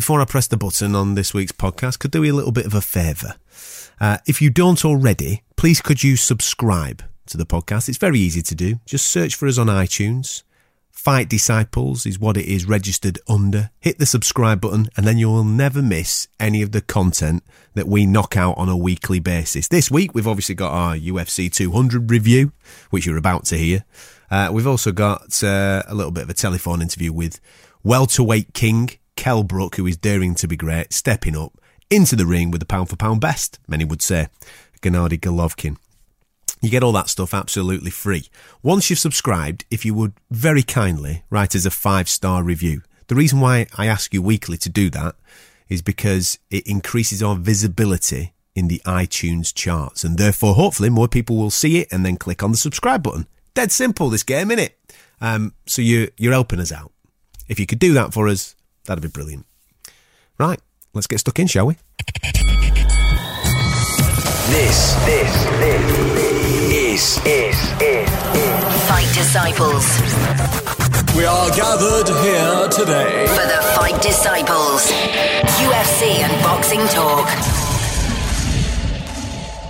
before I press the button on this week's podcast, could do you a little bit of a favour. Uh, if you don't already, please could you subscribe to the podcast? It's very easy to do. Just search for us on iTunes. Fight Disciples is what it is registered under. Hit the subscribe button and then you will never miss any of the content that we knock out on a weekly basis. This week we've obviously got our UFC 200 review, which you're about to hear. Uh, we've also got uh, a little bit of a telephone interview with welterweight king Kell Brook, who is daring to be great, stepping up into the ring with the pound for pound best, many would say, Gennady Golovkin. You get all that stuff absolutely free. Once you've subscribed, if you would very kindly write us a five star review. The reason why I ask you weekly to do that is because it increases our visibility in the iTunes charts and therefore hopefully more people will see it and then click on the subscribe button. Dead simple this game, innit? Um, so you, you're helping us out. If you could do that for us, that'd be brilliant. Right, let's get stuck in, shall we? This, this, this is, is, is, is Fight Disciples. We are gathered here today for the Fight Disciples UFC and boxing talk.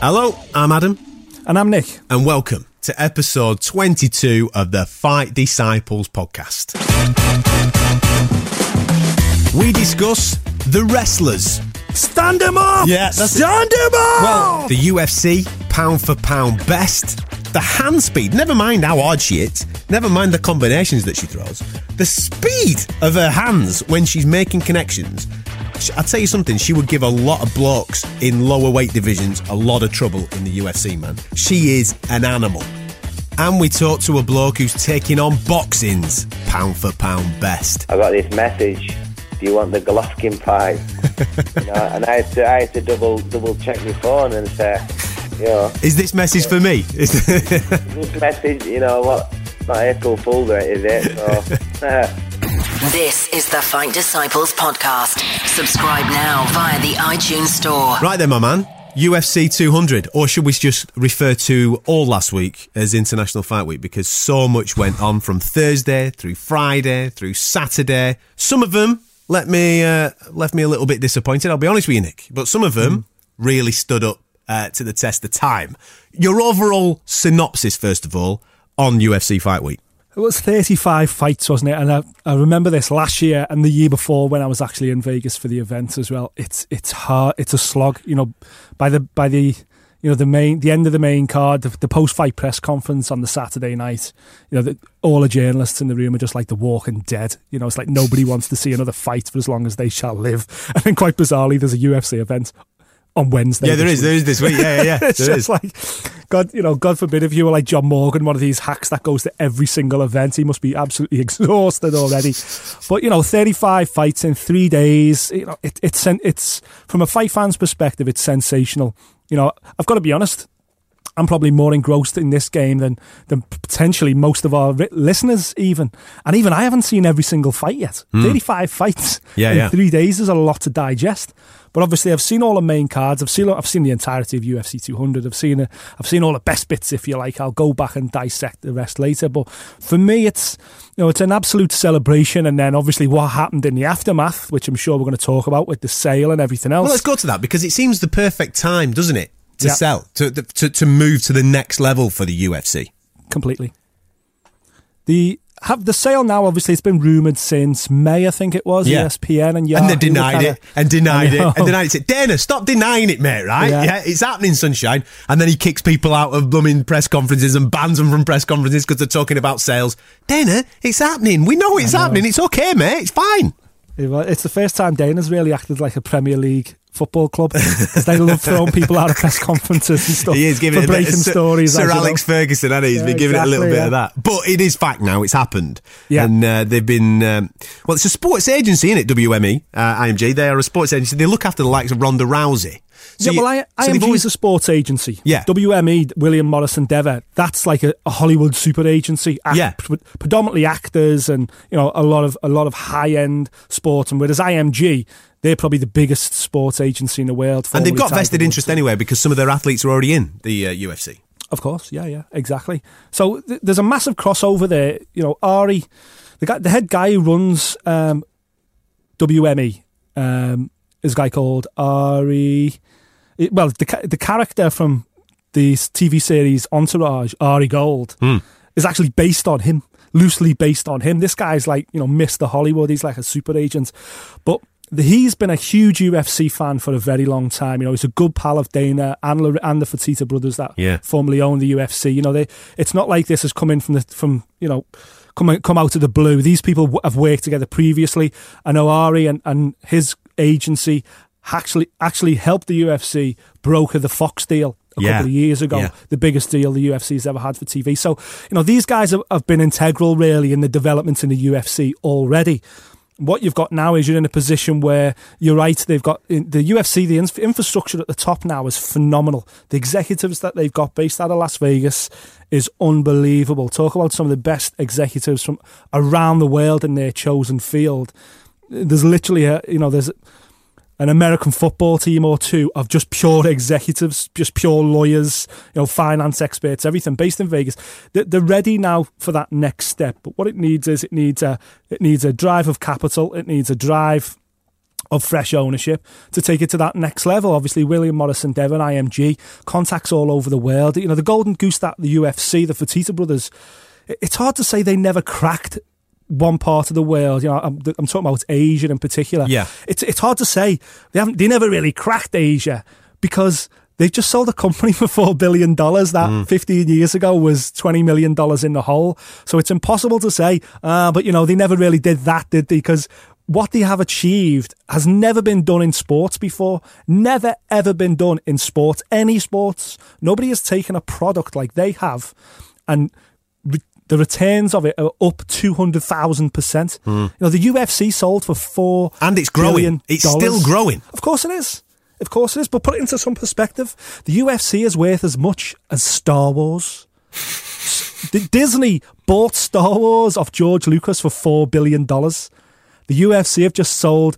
Hello, I'm Adam. And I'm Nick. And welcome to episode 22 of the Fight Disciples podcast. We discuss the wrestlers. Stand them up! Yeah, that's Stand them up! Well, the UFC, pound for pound best. The hand speed, never mind how hard she hits, never mind the combinations that she throws. The speed of her hands when she's making connections. I'll tell you something, she would give a lot of blokes in lower weight divisions a lot of trouble in the UFC, man. She is an animal. And we talked to a bloke who's taking on boxing's pound for pound best. I got this message. Do you want the Golovkin pie? you know, and I had to, I had to double double check my phone and say, you know, Is this message for me? Is this message, you know what? It's not April Fool's, is it? So, This is the Fight Disciples podcast. Subscribe now via the iTunes store. Right then, my man. UFC 200, or should we just refer to all last week as International Fight Week because so much went on from Thursday through Friday through Saturday. Some of them let me uh, left me a little bit disappointed. I'll be honest with you, Nick, but some of them really stood up uh, to the test of time. Your overall synopsis, first of all, on UFC Fight Week. It was 35 fights, wasn't it? And I, I remember this last year and the year before when I was actually in Vegas for the event as well. It's it's hard. It's a slog. You know, by the by the you know the main the end of the main card, the, the post fight press conference on the Saturday night. You know, the, all the journalists in the room are just like the Walking Dead. You know, it's like nobody wants to see another fight for as long as they shall live. And then quite bizarrely, there's a UFC event on Wednesday. Yeah, there is week. is this week. Yeah, yeah, yeah. it's there just is. like God, you know, God forbid if you were like John Morgan, one of these hacks that goes to every single event, he must be absolutely exhausted already. But you know, thirty-five fights in three days. You know, it, it's it's from a fight fan's perspective, it's sensational. You know, I've got to be honest. I'm probably more engrossed in this game than than potentially most of our listeners, even. And even I haven't seen every single fight yet. Thirty-five fights Hmm. Yeah, in yeah. three days is a lot to digest. But obviously, I've seen all the main cards. I've seen I've seen the entirety of UFC 200. I've seen it. I've seen all the best bits, if you like. I'll go back and dissect the rest later. But for me, it's you know it's an absolute celebration. And then obviously what happened in the aftermath, which I'm sure we're going to talk about with the sale and everything else. Well, let's go to that because it seems the perfect time, doesn't it, to Yeah. sell, to, to to move to the next level for the UFC. completely. The have the sale now. Obviously, it's been rumored since May. I think it was Yeah. ESPN and yeah, and they denied it, and denied it, and denied it. Dana, stop denying it, mate. Right? Yeah. Yeah. it's happening, sunshine. And then he kicks people out of blooming press conferences and bans them from press conferences because they're talking about sales. Dana, it's happening. We know it's happening. It's okay, mate. It's fine. It's the first time Dana's really acted like a Premier League football club 'Cause they love throwing people out of press conferences and stuff. He is giving for it a breaking Sir, stories. Sir you know. Alex Ferguson, and he's Yeah, been giving it a little exactly, bit of that. But it is fact now; it's happened. Yeah. and uh, they've been. Um, well, it's a sports agency, in it? WME, uh, IMG. They are a sports agency. They look after the likes of Ronda Rousey. So yeah, you- well, I, so they've IMG always- is a sports agency. Yeah. WME, William Morris Endeavor, that's like a, a Hollywood super agency. Act- Yeah. pre- predominantly actors and you know a lot of a lot of high end sports. And whereas IMG, they're probably the biggest sports agency in the world. and they've got vested interest anyway because some of their athletes are already in the uh, UFC. Of course, yeah, yeah, exactly. So th- there's a massive crossover there. You know, Ari, the guy, the head guy who runs um, WME, um, is a guy called Ari. It- well, the the character from the TV series Entourage, Ari Gold, hmm. is actually based on him, loosely based on him. This guy's like you know Mr. Hollywood. He's like a super agent, but. The, he's been a huge UFC fan for a very long time. You know, he's a good pal of Dana and, Lor- and the Fertitta brothers that Yeah. formerly owned the UFC. You know, they it's not like this has come in from the from you know come come out of the blue. These people have worked together previously. I know Ari and, and his agency actually actually helped the UFC broker the Fox deal a Yeah. couple of years ago, Yeah. the biggest deal the UFC's ever had for TV. So you know these guys have, have been integral really in the development in the UFC already. What you've got now is you're in a position where you're right. They've got in- the UFC, the inf- infrastructure at the top now is phenomenal. The executives that they've got based out of Las Vegas is unbelievable. Talk about some of the best executives from around the world in their chosen field. There's literally a you know there's an American football team or two of just pure executives, just pure lawyers, you know, finance experts, everything based in Vegas. They're, ready now for that next step. But what it needs is it needs a it needs a drive of capital. It needs a drive of fresh ownership to take it to that next level. Obviously, William Morris Endeavor, IMG, contacts all over the world. You know, the golden goose that the UFC, the Fertitta brothers, it's hard to say they never cracked one part of the world. You know, I'm, I'm talking about Asia in particular. Yeah. it's it's hard to say they haven't. They never really cracked Asia because. They just sold a company for four billion dollars that 15 years ago was 20 million dollars in the hole. So it's impossible to say. Uh, but you know, they never really did that, did they? Because what they have achieved has never been done in sports before. Never ever been done in sports, any sports. Nobody has taken a product like they have and the returns of it are up 200,000%. Hmm. You know, the UFC sold for four And it's growing. It's dollars. still growing. Of course it is. Of course it is. But put it into some perspective. The UFC is worth as much as Star Wars. Disney bought Star Wars off George Lucas for four billion dollars. The UFC have just sold.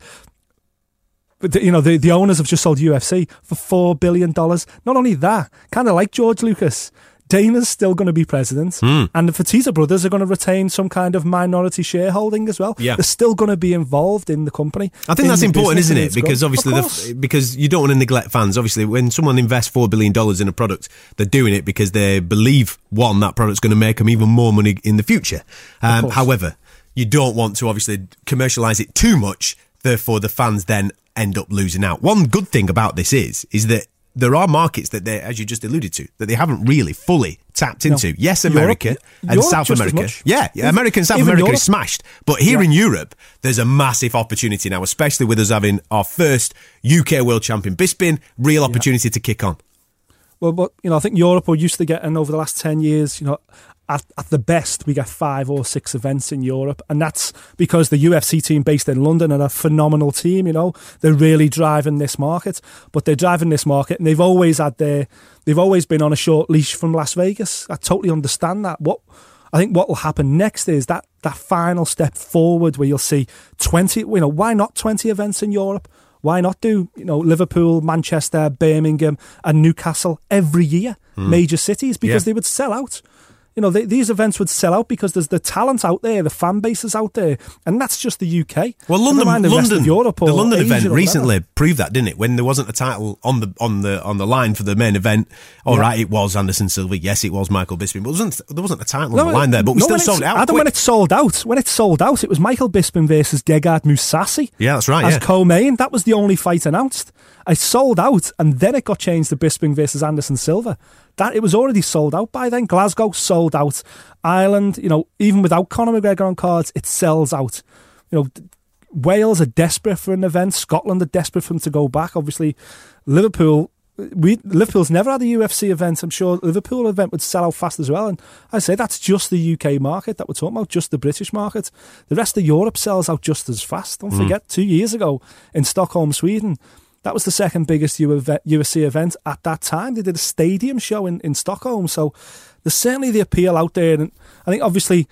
You know the, the owners have just sold UFC for four billion dollars. Not only that, kind of like George Lucas, Dana's still going to be president, Hmm. and the Fertitta brothers are going to retain some kind of minority shareholding as well. Yeah. They're still going to be involved in the company. I think that's important, isn't it? Because obviously, the, because you don't want to neglect fans. Obviously, when someone invests four billion dollars in a product, they're doing it because they believe one that product's going to make them even more money in the future. Um, however, you don't want to obviously commercialize it too much. Therefore, the fans then end up losing out. One good thing about this is is that there are markets that they, as you just alluded to, that they haven't really fully tapped into. Yes, Europe- America and Europe South America. Yeah, yeah, America and South even America Europe. is smashed. But here Yeah. in Europe, there's a massive opportunity now, especially with us having our first UK world champion Bisping. Real opportunity to kick on. Well, but you know, I think Europe are used to getting over the last ten years. You know, at, at the best, we get five or six events in Europe, and that's because the UFC team based in London are a phenomenal team. You know, they're really driving this market, but they're driving this market, and they've always had their, they've always been on a short leash from Las Vegas. I totally understand that. What I think what will happen next is that that final step forward where you'll see 20, you know, why not 20 events in Europe? Why not do, you know, Liverpool, Manchester, Birmingham, and Newcastle every year, hmm. major cities, because. Yeah. they would sell out. You know, they, these events would sell out because there's the talent out there, the fan bases out there, and that's just the UK. Well, London, the London, Europe the London Asia event recently proved that, didn't it? When there wasn't a title on the on the on the line for the main event. All right, Yeah. it was Anderson Silva. Yes, it was Michael Bisping, but wasn't, there wasn't a title on the line there. But we no, still sold it out. Adam, when it sold out, when it sold out, it was Michael Bisping versus Gegard Mousasi. Yeah, that's right, As yeah. co-main, that was the only fight announced. I sold out, and then it got changed to Bisping versus Anderson Silva. That it was already sold out by then. Glasgow sold out. Ireland, you know, even without Conor McGregor on cards, it sells out. You know, Wales are desperate for an event. Scotland are desperate for them to go back. Obviously, Liverpool. We Liverpool's never had a UFC event. I'm sure Liverpool event would sell out fast as well. And I say that's just the UK market that we're talking about, just the British market. The rest of Europe sells out just as fast. Don't hmm. forget, two years ago in Stockholm, Sweden, that was the second biggest event- UFC event at that time. They did a stadium show in, in Stockholm. So there's certainly the appeal out there. And I think obviously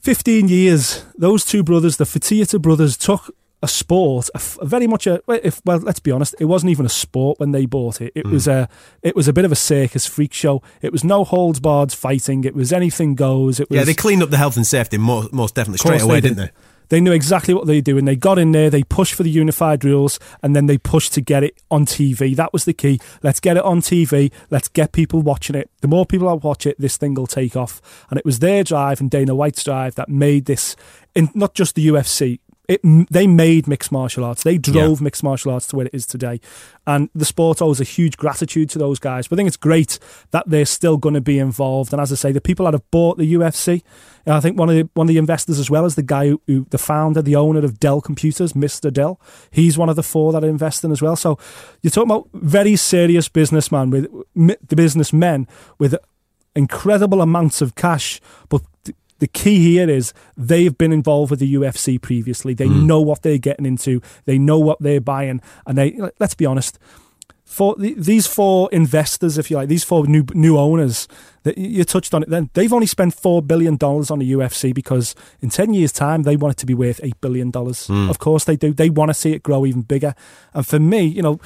15 years, those two brothers, the Fertitta brothers, took a sport, a, a very much a well, if well, let's be honest, it wasn't even a sport when they bought it. It mm. was a it was a bit of a circus freak show. It was no holds barred fighting. It was anything goes. It was yeah, they cleaned up the health and safety most, most definitely straight away, they didn't they? They knew exactly what they were doing. They got in there, they pushed for the unified rules, and then they pushed to get it on TV. That was the key. Let's get it on TV. Let's get people watching it. The more people that watch it, this thing will take off. And it was their drive and Dana White's drive that made this, in not just the UFC, it, they made mixed martial arts. They drove Yeah. mixed martial arts to where it is today. And the sport owes a huge gratitude to those guys. But I think it's great that they're still going to be involved. And as I say, the people that have bought the UFC, I think one of the one of the investors as well as the guy who, who the founder, the owner of Dell Computers, Mr. Dell. He's one of the four that are investing as well. So you're talking about very serious businessman with the businessmen with incredible amounts of cash, but the key here is they've been involved with the UFC previously. They hmm. know what they're getting into. They know what they're buying, and they let's be honest. For the, these four investors, if you like, these four new new owners that you touched on it, then they've only spent four billion dollars on the UFC because in ten years' time they want it to be worth eight billion dollars. Hmm. Of course they do. They want to see it grow even bigger. And for me, you know,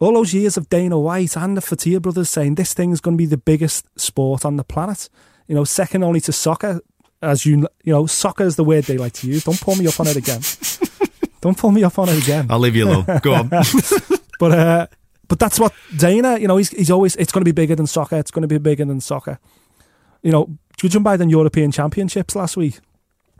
all those years of Dana White and the Fertitta brothers saying this thing's going to be the biggest sport on the planet. You know, second only to soccer. As you you know, soccer is the word they like to use. Don't pull me up on it again. Don't pull me up on it again. I'll leave you alone. Go on. But uh, but that's what Dana. You know, he's he's always it's going to be bigger than soccer. It's going to be bigger than soccer. You know, judging by the European Championships last week,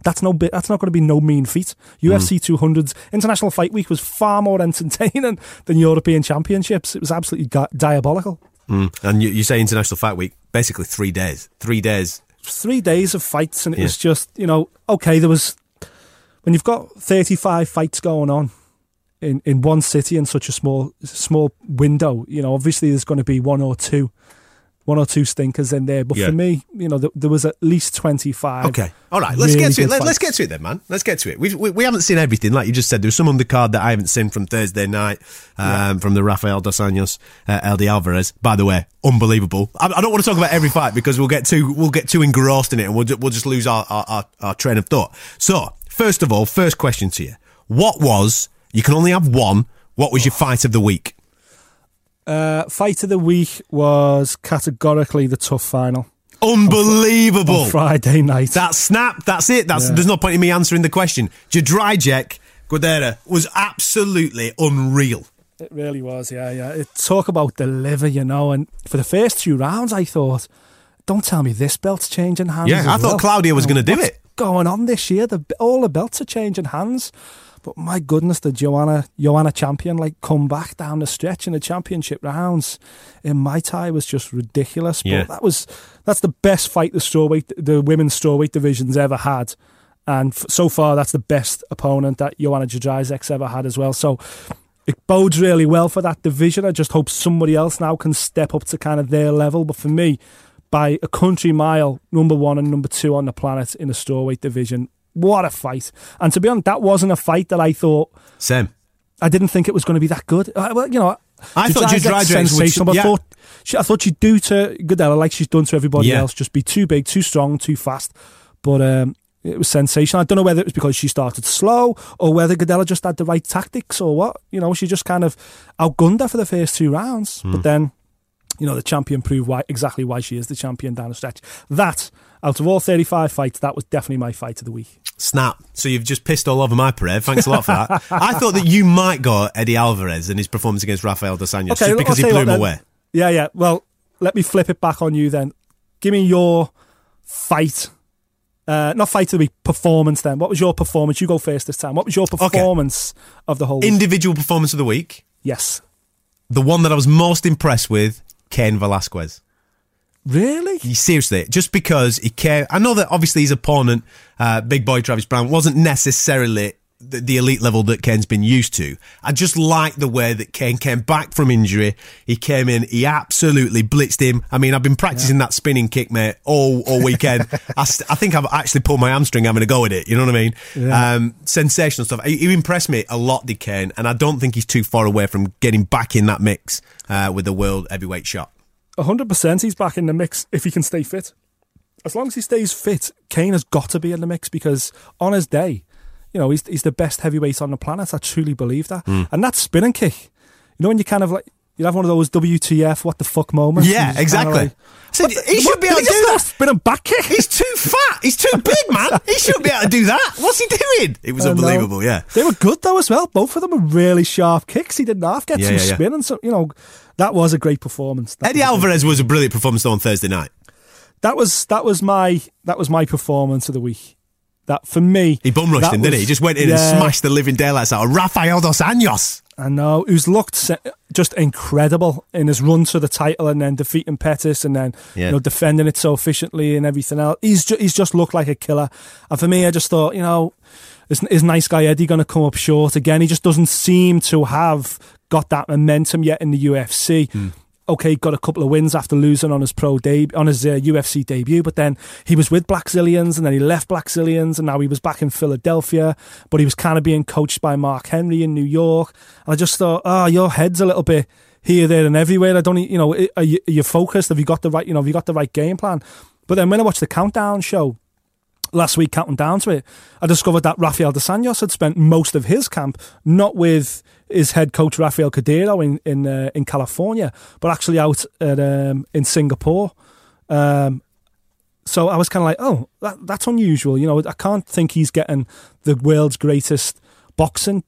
that's no bit. That's not going to be no mean feat. UFC 200s International Fight Week was far more entertaining than European Championships. It was absolutely ga- diabolical. Mm. And you, you say International Fight Week, basically three days. Three days. Three days of fights, and it Yeah. was just you know okay. There was when you've got thirty five fights going on in in one city in such a small small window. You know, obviously there's going to be one or two. One or two stinkers in there, but Yeah. for me, you know, th- there was at least twenty-five. Okay. All right. Let's really get to it. Let, let's get to it then, man. Let's get to it. We've, we we haven't seen everything, like you just said. There's some undercard that I haven't seen from Thursday night, um, from the Rafael dos Anjos, uh, Eddie Alvarez. By the way, unbelievable. I, I don't want to talk about every fight because we'll get too we'll get too engrossed in it and we'll we'll just lose our, our, our, our train of thought. So, first of all, first question to you: What was you can only have one? What was your fight of the week? Uh, fight of the week was categorically the tough final Unbelievable. on Friday night. That snap, that's it. That's Yeah. there's no point in me answering the question. Jędrzejczyk Gadelha was absolutely unreal. It really was, yeah, yeah. It, talk about the liver, you know. And for the first two rounds, I thought, don't tell me this belt's changing hands. Yeah, I thought well. Claudia was You know, gonna do it. Going on this year, the all the belts are changing hands. But my goodness, the Joanna Joanna champion like come back down the stretch in the championship rounds in Muay Thai was just ridiculous. Yeah. But that was that's the best fight the strawweight the women's strawweight division's ever had. And f- so far, that's the best opponent that Joanna Jędrzejczyk's ever had as well. So it bodes really well for that division. I just hope somebody else now can step up to kind of their level. But for me, by a country mile, number one and number two on the planet in the strawweight division. What a fight! And to be honest, that wasn't a fight that I thought. Same. I didn't think it was going to be that good. Uh, well, you know, I thought would- sensational. But yeah. I thought she, I thought she'd do to Gadelha like she's done to everybody Yeah. else. Just be too big, too strong, too fast. But um, it was sensational. I don't know whether it was because she started slow or whether Gadelha just had the right tactics or what. You know, she just kind of outgunned her for the first two rounds. Hmm. But then, you know, the champion proved why exactly why she is the champion down the stretch. That, out of all 35 fights, that was definitely my fight of the week. Snap. So you've just pissed all over my parade. Thanks a lot for that. I thought that you might go Eddie Alvarez and his performance against Rafael dos Anjos just because he blew him then. away. Yeah, yeah. Well, let me flip it back on you then. Give me your fight. Uh, not fight of the week, performance then. What was your performance? You go first this time. What was your performance of the whole week? Individual performance of the week. yes. The one that I was most impressed with, Cain Velasquez. Really? Seriously, just because he came. I know that obviously his opponent, uh, big boy Travis Browne, wasn't necessarily the, the elite level that Cain's been used to. I just like the way that Cain came back from injury. He came in, he absolutely blitzed him. I mean, I've been practicing that spinning kick, mate, all all weekend. I, st- I think I've actually pulled my hamstring having a go at it. You know what I mean? Yeah. Um, sensational stuff. He, he impressed me a lot, did Cain, and I don't think he's too far away from getting back in that mix uh, with the world heavyweight shot. 100% he's back in the mix if he can stay fit. As long as he stays fit, Cain has got to be in the mix because on his day, you know, he's, he's the best heavyweight on the planet. I truly believe that. Hmm. And that spinning kick, you know, when you kind of like, you'd have one of those WTF, what the fuck moments. Yeah, exactly. like, So he should be able to do that. Spin a back kick. He's too fat. He's too big, man. He shouldn't be able to do that. What's he doing? It was unbelievable. Yeah. They were good though as well. Both of them were really sharp kicks. He didn't half get Yeah, some yeah, yeah. spin and so you know that was a great performance. That Eddie was Alvarez was a brilliant performance on Thursday night. That was that was my that was my performance of the week. That for me, He bum rushed him, didn't he? He just went in Yeah. and smashed the living daylights out of Rafael dos Anjos. I know who's looked just incredible in his run to the title and then defeating Pettis and then Yeah. you know defending it so efficiently and everything else. He's ju- he's just looked like a killer. And for me, I just thought you know is, is nice guy Eddie going to come up short again? He just doesn't seem to have got that momentum yet in the UFC. Okay, got a couple of wins after losing on his pro debut, on his uh, UFC debut, but then he was with Blackzilians and then he left Blackzilians and now he was back in Philadelphia, but he was kind of being coached by Mark Henry in New York. And I just thought, oh, your head's a little bit here, there, and everywhere. I don't, you know, are you, are you focused? Have you got the right, you know, have you got the right game plan? But then when I watched the countdown show, last week counting down to it, I discovered that Rafael dos Anjos had spent most of his camp not with his head coach Rafael Cordeiro in in uh, in California, but actually out at um, in Singapore. Um, so I was kind of like, oh, that, that's unusual. You know, I can't think he's getting the world's greatest boxing.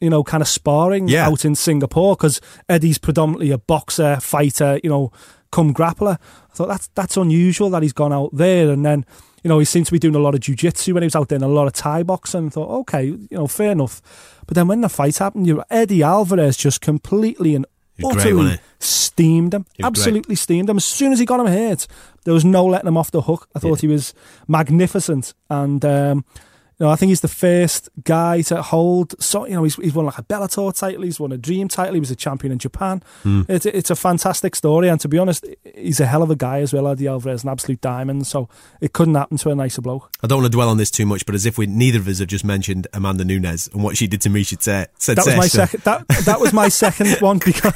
You know, kind of sparring Yeah. out in Singapore because Eddie's predominantly a boxer, fighter. You know, come grappler. I thought that's that's unusual that he's gone out there, and then you know he seemed to be doing a lot of jujitsu when he was out there, and a lot of Thai boxing. I thought, okay, you know, fair enough. But then when the fight happened, you Eddie Alvarez just completely and great, utterly wasn't steamed him, was great. absolutely steamed him. As soon as he got him hit, there was no letting him off the hook. I thought he was magnificent, and um, you know, I think he's the first guy to hold. So you know, he's, he's won like a Bellator title, he's won a Dream title, he was a champion in Japan. Hmm. It's it's a fantastic story, and to be honest, he's a hell of a guy as well. Eddie Alvarez, an absolute diamond. So it couldn't happen to a nicer bloke. I don't want to dwell on this too much, but as if we neither of us have just mentioned Amanda Nunes and what she did to Miesha Tate. That was my second. That that was my second one because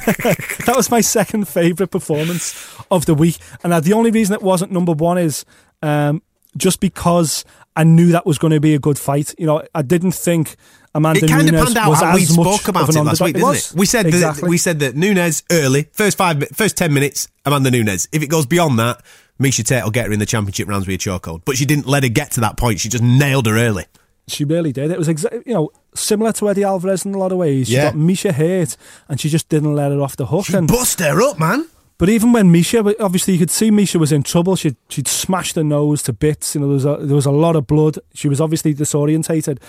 that was my second favorite performance of the week. And uh, the only reason it wasn't number one is um, just because I knew that was going to be a good fight. You know, I didn't think Amanda It kind of Nunes panned out was we as much spoke about of it last week, didn't it? We said exactly. that we said that Nunes early first five first ten minutes Amanda Nunes. If it goes beyond that, Miesha Tate will get her in the championship rounds with a chokehold. But she didn't let her get to that point. She just nailed her early. She really did. It was exa- you know similar to Eddie Alvarez in a lot of ways. She Yeah. got Miesha hurt, and she just didn't let her off the hook. She and bust her up, man. But even when Miesha, obviously you could see Miesha was in trouble. She'd, she'd smashed her nose to bits. You know, there was a, there was a lot of blood. She was obviously disorientated.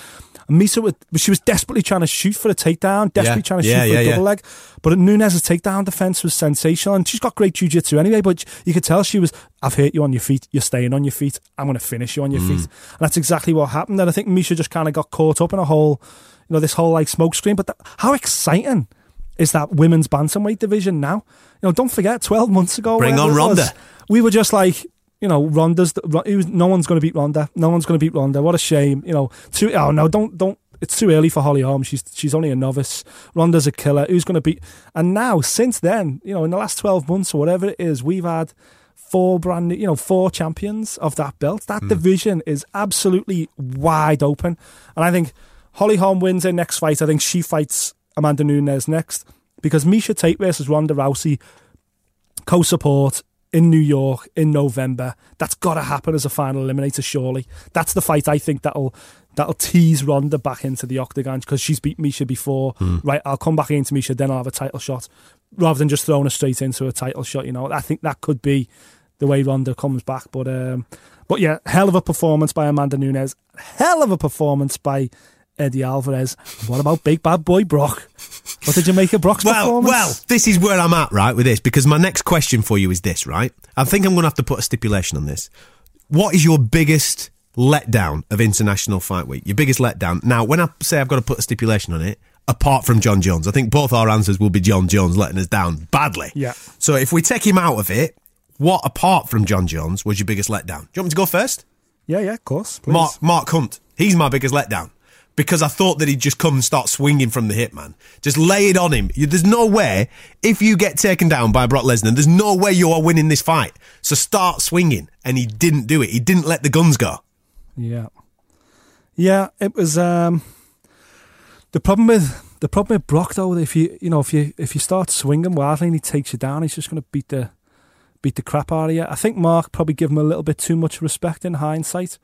And Miesha, was, she was desperately trying to shoot for a takedown, desperately Yeah. trying to Yeah, shoot for yeah, a double leg. But Nunes's takedown defense was sensational, and she's got great jiu-jitsu anyway. But you could tell she was, "I've hurt you on your feet. You're staying on your feet. I'm going to finish you on your Mm. feet." And that's exactly what happened. And I think Miesha just kind of got caught up in a whole, you know, this whole like smoke screen. But that, how exciting! Is that women's bantamweight division now. You know, don't forget, 12 months ago, Bring on it was, Ronda. we were just like, you know, Ronda's, no one's going to beat Ronda. No one's going to beat Ronda. What a shame. You know, too, oh no, don't, don't, it's too early for Holly Holm. She's, she's only a novice. Ronda's a killer. Who's going to beat? And now, since then, you know, in the last 12 months or whatever it is, we've had four brand new, you know, four champions of that belt. That Hmm. division is absolutely wide open. And I think Holly Holm wins her next fight. I think she fights Amanda Nunes next because Miesha Tate versus Ronda Rousey co-support in New York in November. That's got to happen as a final eliminator, surely. That's the fight I think that'll that'll tease Ronda back into the octagon because she's beat Miesha before. Right, I'll come back into Miesha, then I'll have a title shot, rather than just throwing her straight into a title shot. You know, I think that could be the way Ronda comes back. But um, but yeah, hell of a performance by Amanda Nunes. Hell of a performance by Eddie Alvarez. What about big bad boy Brock? What did you make of Brock's Well, performance? well, this is where I'm at, right, with this, because my next question for you is this, right? I think I'm going to have to put a stipulation on this. What is your biggest letdown of International Fight Week? Your biggest letdown? Now, when I say I've got to put a stipulation on it, apart from Jon Jones, I think both our answers will be Jon Jones letting us down badly. Yeah. So if we take him out of it, what apart from Jon Jones was your biggest letdown? Do you want me to go first? yeah, yeah, of course. Please. Mark Mark Hunt. He's my biggest letdown because I thought that he'd just come and start swinging from the hip, man. Just lay it on him. There's no way if you get taken down by Brock Lesnar, there's no way you are winning this fight. So start swinging, and he didn't do it. He didn't let the guns go. Yeah. Yeah, it was um the problem with the problem with Brock though, if you you know if you if you start swinging wildly and he takes you down, he's just going to beat the beat the crap out of you. I think Mark probably gave him a little bit too much respect in hindsight.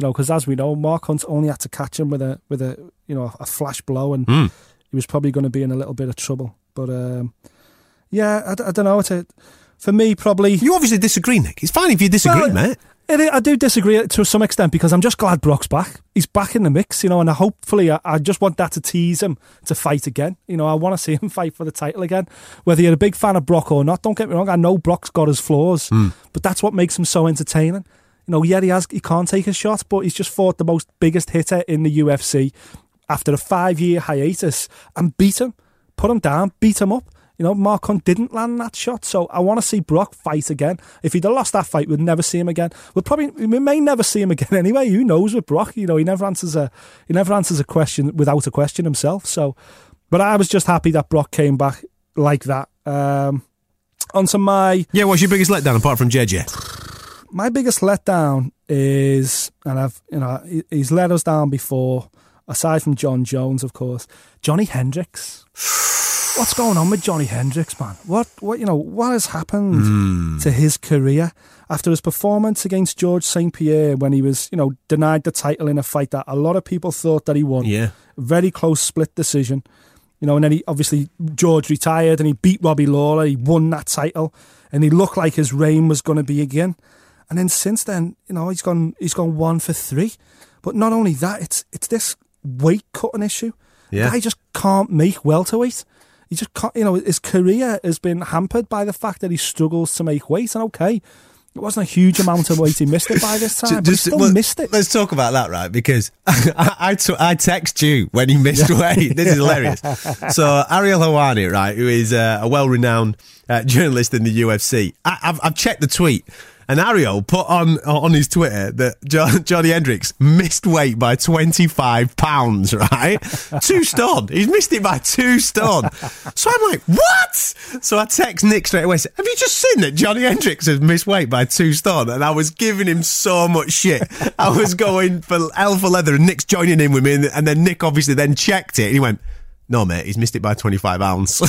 You know, because as we know, Mark Hunt only had to catch him with a with a you know a flash blow, and Hmm. he was probably going to be in a little bit of trouble. But um, yeah, I don't know. It's a, for me, probably You obviously disagree, Nick. It's fine if you disagree, Well, mate. It, I do disagree to some extent because I'm just glad Brock's back. He's back in the mix, you know, and I hopefully I, I just want that to tease him to fight again. You know, I want to see him fight for the title again. Whether you're a big fan of Brock or not, don't get me wrong. I know Brock's got his flaws, but that's what makes him so entertaining. You know, yeah, he has he can't take a shot, but he's just fought the most biggest hitter in the UFC after a five year hiatus and beat him, put him down, beat him up. You know, Mark Hunt didn't land that shot, so I want to see Brock fight again. If he'd have lost that fight, we'd never see him again. We'll probably we may never see him again anyway. Who knows with Brock? You know, he never answers a he never answers a question without a question himself. So, but I was just happy that Brock came back like that. Um, onto my Yeah, what's your biggest letdown apart from JJ? My biggest letdown is, and I've you know he- he's let us down before. Aside from Jon Jones, of course, Johnny Hendricks. What's going on with Johnny Hendricks, man? What what you know what has happened hmm. to his career after his performance against George St Pierre when he was you know denied the title in a fight that a lot of people thought that he won. Yeah. very close split decision. You know, and then he obviously George retired and he beat Robbie Lawler. He won that title, and he looked like his reign was going to be again. And then since then, you know, he's gone he's gone one for three. But not only that, it's it's this weight cutting issue. Yeah. Guy just can't make welterweight. He just can't. You know, his career has been hampered by the fact that he struggles to make weight. And okay, it wasn't a huge amount of weight he missed it by this time, but he still well, missed it. Let's talk about that, right? Because I, I, t- I text you when he missed weight. This is hilarious. So Ariel Helwani, right, who is uh, a well-renowned uh, journalist in the UFC, I, I've, I've checked the tweet. And Ariel put on uh, on his Twitter that jo- Johnny Hendricks missed weight by 25 pounds, right? two stone. He's missed it by two stone. So I'm like, what? So I text Nick straight away. Said, Have you just seen that Johnny Hendricks has missed weight by two stone? And I was giving him so much shit. I was going for alpha leather, and Nick's joining in with me. And, then Nick obviously then checked it, and he went. No, mate, he's missed it by 25 ounce.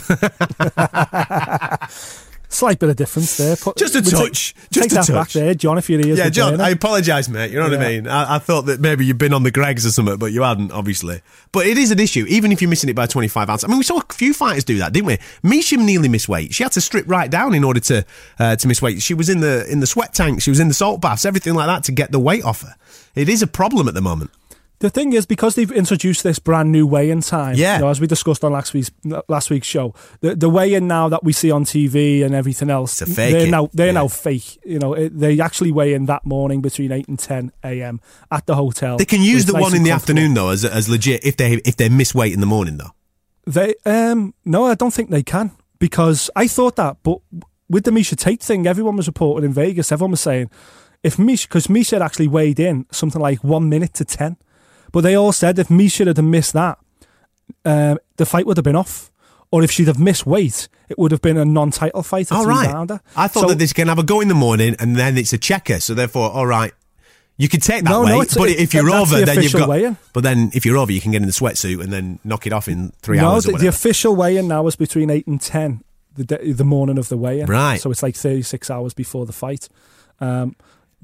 Slight bit of difference there. Put, Just a take- touch. Just take a that back touch. there, John. If your ears Yeah, John. I apologise, mate. You know what I mean? I, I thought that maybe you'd been on the Greggs or something, but you hadn't, obviously. But it is an issue, even if you're missing it by 25 ounces. I mean, we saw a few fighters do that, didn't we? Mishim nearly missed weight. She had to strip right down in order to uh, to miss weight. She was in the in the sweat tank, she was in the salt baths, everything like that to get the weight off her. It is a problem at the moment. The thing is, because they've introduced this brand new weigh-in time, Yeah. you know, as we discussed on last week's last week's show, the, the weigh-in now that we see on TV and everything else, It's a fake they're it. now they're Yeah. now fake. You know, it, they actually weigh in that morning between eight and ten a.m. at the hotel. They can use the nice one in the afternoon though as as legit if they if they miss weight in the morning though. They um no, I don't think they can because I thought that, but with the Miesha Tate thing, everyone was reporting in Vegas. Everyone was saying if Miesha because Miesha had actually weighed in something like one minute to ten, but they all said if Miesha had missed that, um, the fight would have been off. Or if she'd have missed weight, it would have been a non-title fight, All right. three-rounder. I thought So- that this can have a go in the morning and then it's a checker. So therefore, all right, you can take that No, weight. no, but it- if you're over, the then you've got. weigh-in. But then if you're over, you can get in the sweatsuit and then knock it off in three no, hours. the, the official weigh-in now is between eight and ten, the the morning of the weigh-in. Right. So it's like thirty-six hours before the fight, um,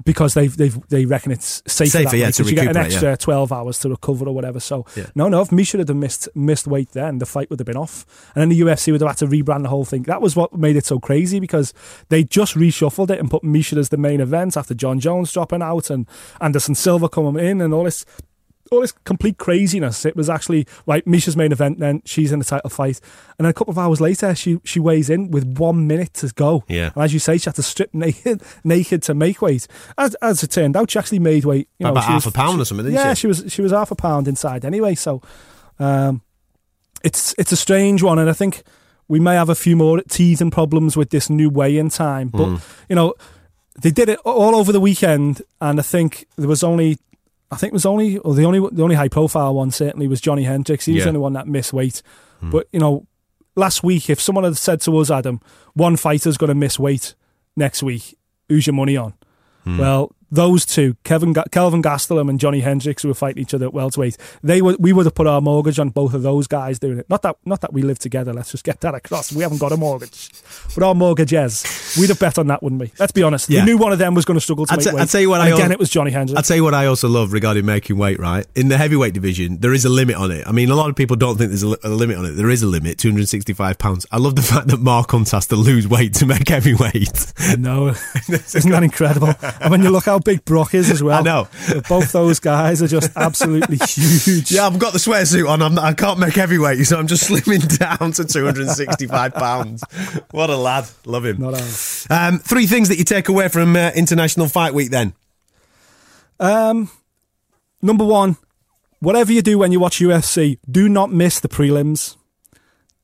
because they've they've they reckon it's safer, Safer, that way, yeah, to you get an extra twelve hours to recover or whatever. So Yeah. no, no, if Miesha had missed missed weight, then the fight would have been off, and then the UFC would have had to rebrand the whole thing. That was what made it so crazy because they just reshuffled it and put Miesha as the main event after Jon Jones dropping out and Anderson Silva coming in and all this all this complete craziness. It was actually right. Miesha's main event. Then she's in the title fight, and then a couple of hours later, she she weighs in with one minute to go. Yeah. and as you say, she had to strip naked naked to make weight. As as it turned out, she actually made weight. You know, About half was- a pound or something, didn't yeah, she? she was she was half a pound inside anyway. So, um, it's it's a strange one, and I think we may have a few more teething problems with this new weigh-in time. But Mm. you know, they did it all over the weekend, and I think there was only. I think it was only, or the only, the only high profile one certainly was Johnny Hendricks. He was Yeah. the only one that missed weight. Hmm. But you know, last week, if someone had said to us, Adam, one fighter's going to miss weight next week, who's your money on? Hmm. Well, those two, Kevin Ga- Kelvin Gastelum and Johnny Hendricks, who were fighting each other at welterweight, they were we would have put our mortgage on both of those guys doing it. Not that not that we live together. Let's just get that across. We haven't got a mortgage, but our mortgages, we'd have bet on that, wouldn't we? Let's be honest. Yeah. We knew one of them was going to struggle to I'd make say- weight. I'd tell you what And I again, al- it was Johnny Hendricks. I'll Hendricks. tell you what I also love regarding making weight, right? In the heavyweight division, there is a limit on it. I mean, a lot of people don't think there's a, li- a limit on it. There is a limit, 265 pounds. I love the fact that Mark Hunt has to lose weight to make heavyweight. No. Isn't that incredible? And when you look how big Brock is as well. I know. Both those guys are just absolutely huge. yeah, I've got the sweatsuit on. I'm not, I can't make heavyweight, so I'm just slimming down to 265 pounds. What a lad. Love him. Not. Um, three things that you take away from uh, International Fight Week then. Um, number one, whatever you do when you watch UFC, do not miss the prelims.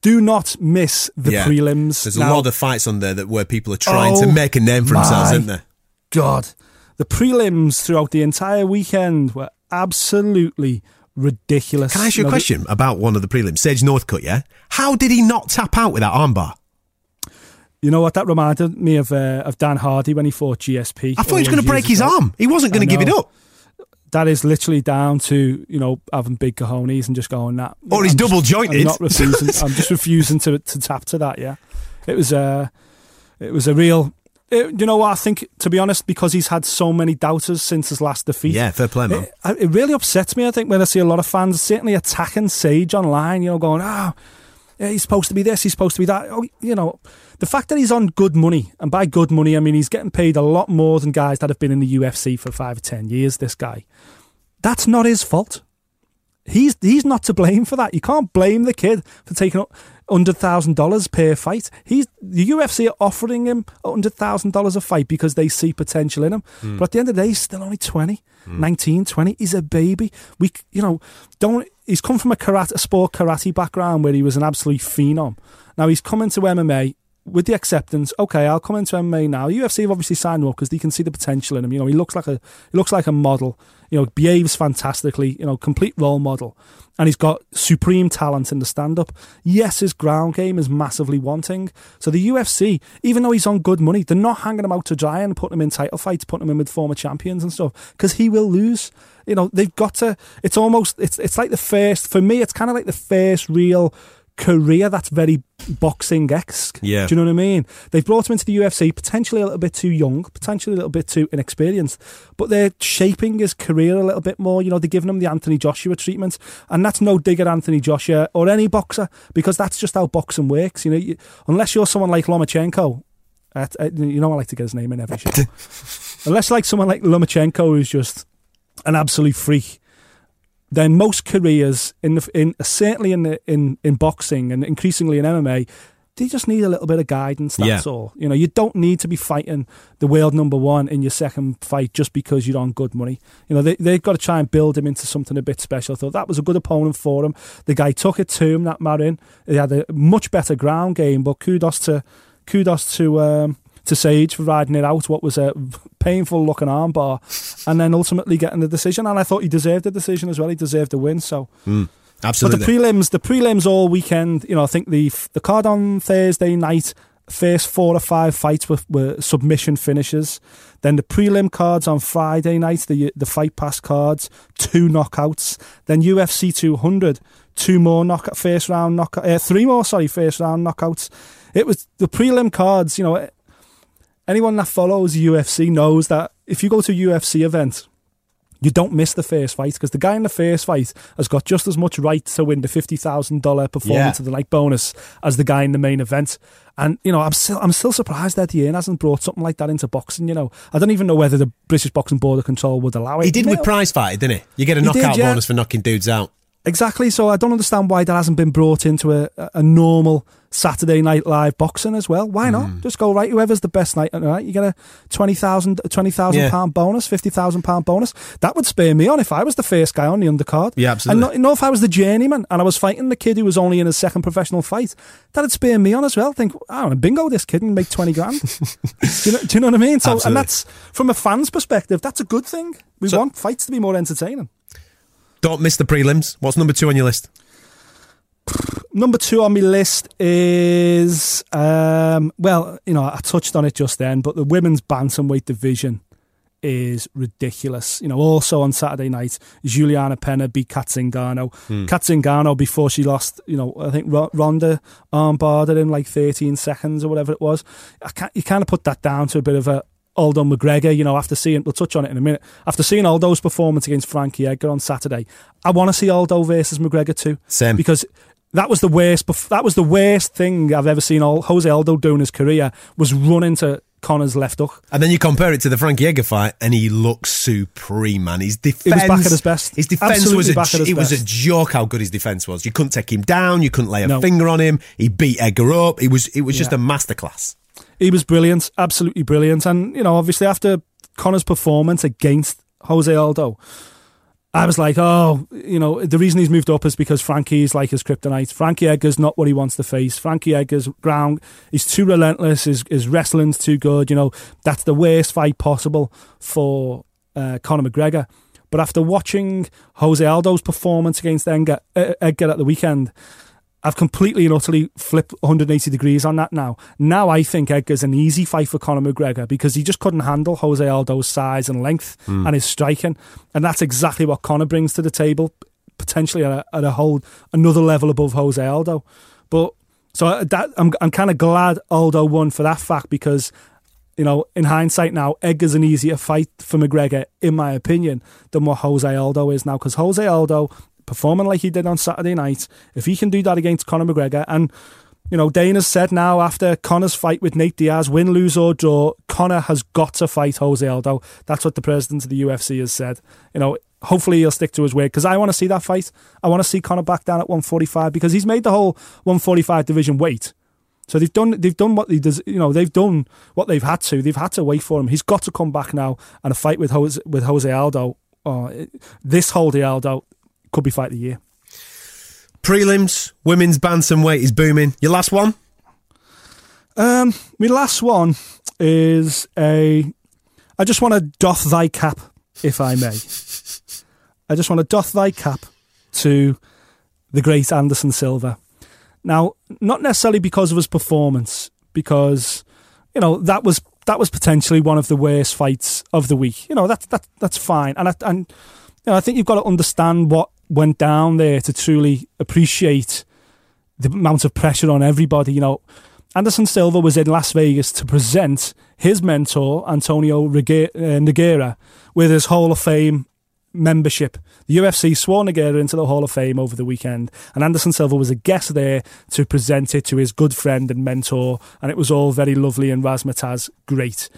Do not miss the Yeah. prelims. There's Now, a lot of fights on there that where people are trying to Oh make a name for themselves, isn't there? God, the prelims throughout the entire weekend were absolutely ridiculous. Can I ask you a question about one of the prelims? Sage Northcutt, yeah? How did he not tap out with that armbar? You know what? That reminded me of uh, of Dan Hardy when he fought GSP. I thought he was going to break his ago. arm. He wasn't going to give it up. That is literally down to you know having big cojones and just going that. Or he's I'm just- double jointed. I'm not refusing. I'm just refusing to to tap to that. Yeah, it was a it was a real. It, you know what? I think to be honest, because he's had so many doubters since his last defeat. Yeah, fair play, man. It, it really upsets me. I think when I see a lot of fans certainly attacking Sage online. You know, going ah. yeah, he's supposed to be this, he's supposed to be that. Oh, you know, the fact that he's on good money, and by good money, I mean he's getting paid a lot more than guys that have been in the UFC for five or ten years. This guy, that's not his fault. He's he's not to blame for that. You can't blame the kid for taking up hundred thousand dollars per fight. He's the UFC are offering him hundred thousand dollars a fight because they see potential in him. Hmm. But at the end of the day, he's still only 20, hmm. 19, 20. He's a baby. We you know don't. He's come from a karate, a sport karate background where he was an absolute phenom. Now he's come into MMA with the acceptance, okay, I'll come into MMA now. UFC have obviously signed him up because they can see the potential in him. You know, he looks like a he looks like a model. You know, behaves fantastically. You know, complete role model, and he's got supreme talent in the stand up. Yes, his ground game is massively wanting. So the UFC, even though he's on good money, they're not hanging him out to dry and putting him in title fights, putting him in with former champions and stuff because he will lose. You know, they've got to. It's almost it's it's like the first for me. It's kind of like the first real career that's very boxing esque. Yeah. Do you know what I mean? They've brought him into the UFC potentially a little bit too young, potentially a little bit too inexperienced, but they're shaping his career a little bit more. You know, they're giving him the Anthony Joshua treatment, and that's no dig at Anthony Joshua or any boxer because that's just how boxing works. You know, you, unless you're someone like Lomachenko. Uh, you know, I like to get his name in every show. unless like someone like Lomachenko who's just an absolute freak, then most careers in the, in certainly in the, in in boxing and increasingly in MMA, they just need a little bit of guidance. That's Yeah. all. You know, you don't need to be fighting the world number one in your second fight just because you're on good money. You know, they they've got to try and build him into something a bit special. I thought that was a good opponent for him. The guy took it to him. That Marin, he had a much better ground game. But kudos to kudos to. Um, to Sage for riding it out, what was a painful looking armbar, and then ultimately getting the decision. And I thought he deserved the decision as well. He deserved the win. So, but Absolutely. the prelims, the prelims all weekend. You know, I think the the card on Thursday night, first four or five fights were, were submission finishes. Then the prelim cards on Friday night, the the fight pass cards, two knockouts. Then UFC 200, two more knockout first round knockout, uh, three more sorry first round knockouts. It was the prelim cards. You know, anyone that follows UFC knows that if you go to a UFC event, you don't miss the first fight because the guy in the first fight has got just as much right to win the fifty thousand dollar performance Yeah. of the night bonus as the guy in the main event. And you know, I'm still I'm still surprised that the Ian hasn't brought something like that into boxing. You know, I don't even know whether the British Boxing Board of Control would allow it. he did with prize fight, didn't he? You get a He did, knockout yeah. bonus for knocking dudes out. Exactly. So I don't understand why that hasn't been brought into a, a normal Saturday night live boxing as well. Why not? Hmm. Just go right. Whoever's the best night night, you get a twenty thousand twenty thousand Yeah. pound bonus, fifty thousand pound bonus. That would spur me on if I was the first guy on the undercard. Yeah, absolutely. And not, not if I was the journeyman and I was fighting the kid who was only in his second professional fight. That'd spur me on as well. Think, oh, bingo, this kid and make twenty grand. do, you know, do you know what I mean? So, Absolutely. and that's from a fan's perspective. That's a good thing. We So- want fights to be more entertaining. Don't miss the prelims. What's number two on your list? Number two on my list is, um, well, you know, I touched on it just then, but the women's bantamweight division is ridiculous. You know, also on Saturday night, Julianna Peña beat Cat Zingano. Cat Zingano, before she lost, you know, I think Ro- Ronda armbarred in like 13 seconds or whatever it was. I can't, you kind of put that down to a bit of a Aldo McGregor, you know, after seeing, we'll touch on it in a minute, after seeing Aldo's performance against Frankie Edgar on Saturday, I want to see Aldo versus McGregor too. Same. Because that was the worst, that was the worst thing I've ever seen all, Jose Aldo do in his career, was run into Conor's left hook. And then you compare it to the Frankie Edgar fight, and he looks supreme, man. His defense, was back at his best. His defense Absolutely was a, back at his it was a joke how good his defense was. You couldn't take him down. You couldn't lay a No. finger on him. He beat Edgar up. It was it was just Yeah. a masterclass. He was brilliant, absolutely brilliant. And, you know, obviously after Conor's performance against Jose Aldo, I was like, oh, you know, the reason he's moved up is because Frankie's like his kryptonite. Frankie Edgar's not what he wants to face. Frankie Edgar's ground, is too relentless. His, his wrestling's too good. You know, that's the worst fight possible for uh, Conor McGregor. But after watching Jose Aldo's performance against Edgar, uh, Edgar at the weekend, I've completely and utterly flipped 180 degrees on that now. Now I think Edgar's an easy fight for Conor McGregor because he just couldn't handle Jose Aldo's size and length hmm. and his striking. And that's exactly what Conor brings to the table, potentially at a, at a whole another level above Jose Aldo. But so uh, that I'm I'm kind of glad Aldo won for that fact because you know in hindsight now Edgar's an easier fight for McGregor in my opinion than what Jose Aldo is now because Jose Aldo performing like he did on Saturday night if he can do that against Conor McGregor and you know, Dana's said now after Conor's fight with Nate Diaz, win, lose or draw, Conor has got to fight Jose Aldo. That's what the president of the UFC has said. You know, hopefully he'll stick to his word because I want to see that fight. I want to see Conor back down at 145 because he's made the whole 145 division wait. So they've done they've done what they does you know they've done what they've had to they've had to wait for him. He's got to come back now and a fight with Jose with Jose Aldo. Oh, this Jose Aldo could be fight of the year. Prelims, women's bantamweight is booming. Your last one? Um, my last one is a. I just want to doff thy cap, if I may. I just want to doff thy cap to the great Anderson Silva. Now, not necessarily because of his performance, because you know that was that was potentially one of the worst fights of the week. You know that that that's fine, and I, and you know, I think you've got to understand what went down there to truly appreciate the amount of pressure on everybody. You know, Anderson Silva was in Las Vegas to present his mentor Antonio uh, Nogueira with his Hall of Fame membership. The UFC swore Nogueira into the Hall of Fame over the weekend, and Anderson Silva was a guest there to present it to his good friend and mentor, and it was all very lovely and razzmatazz great.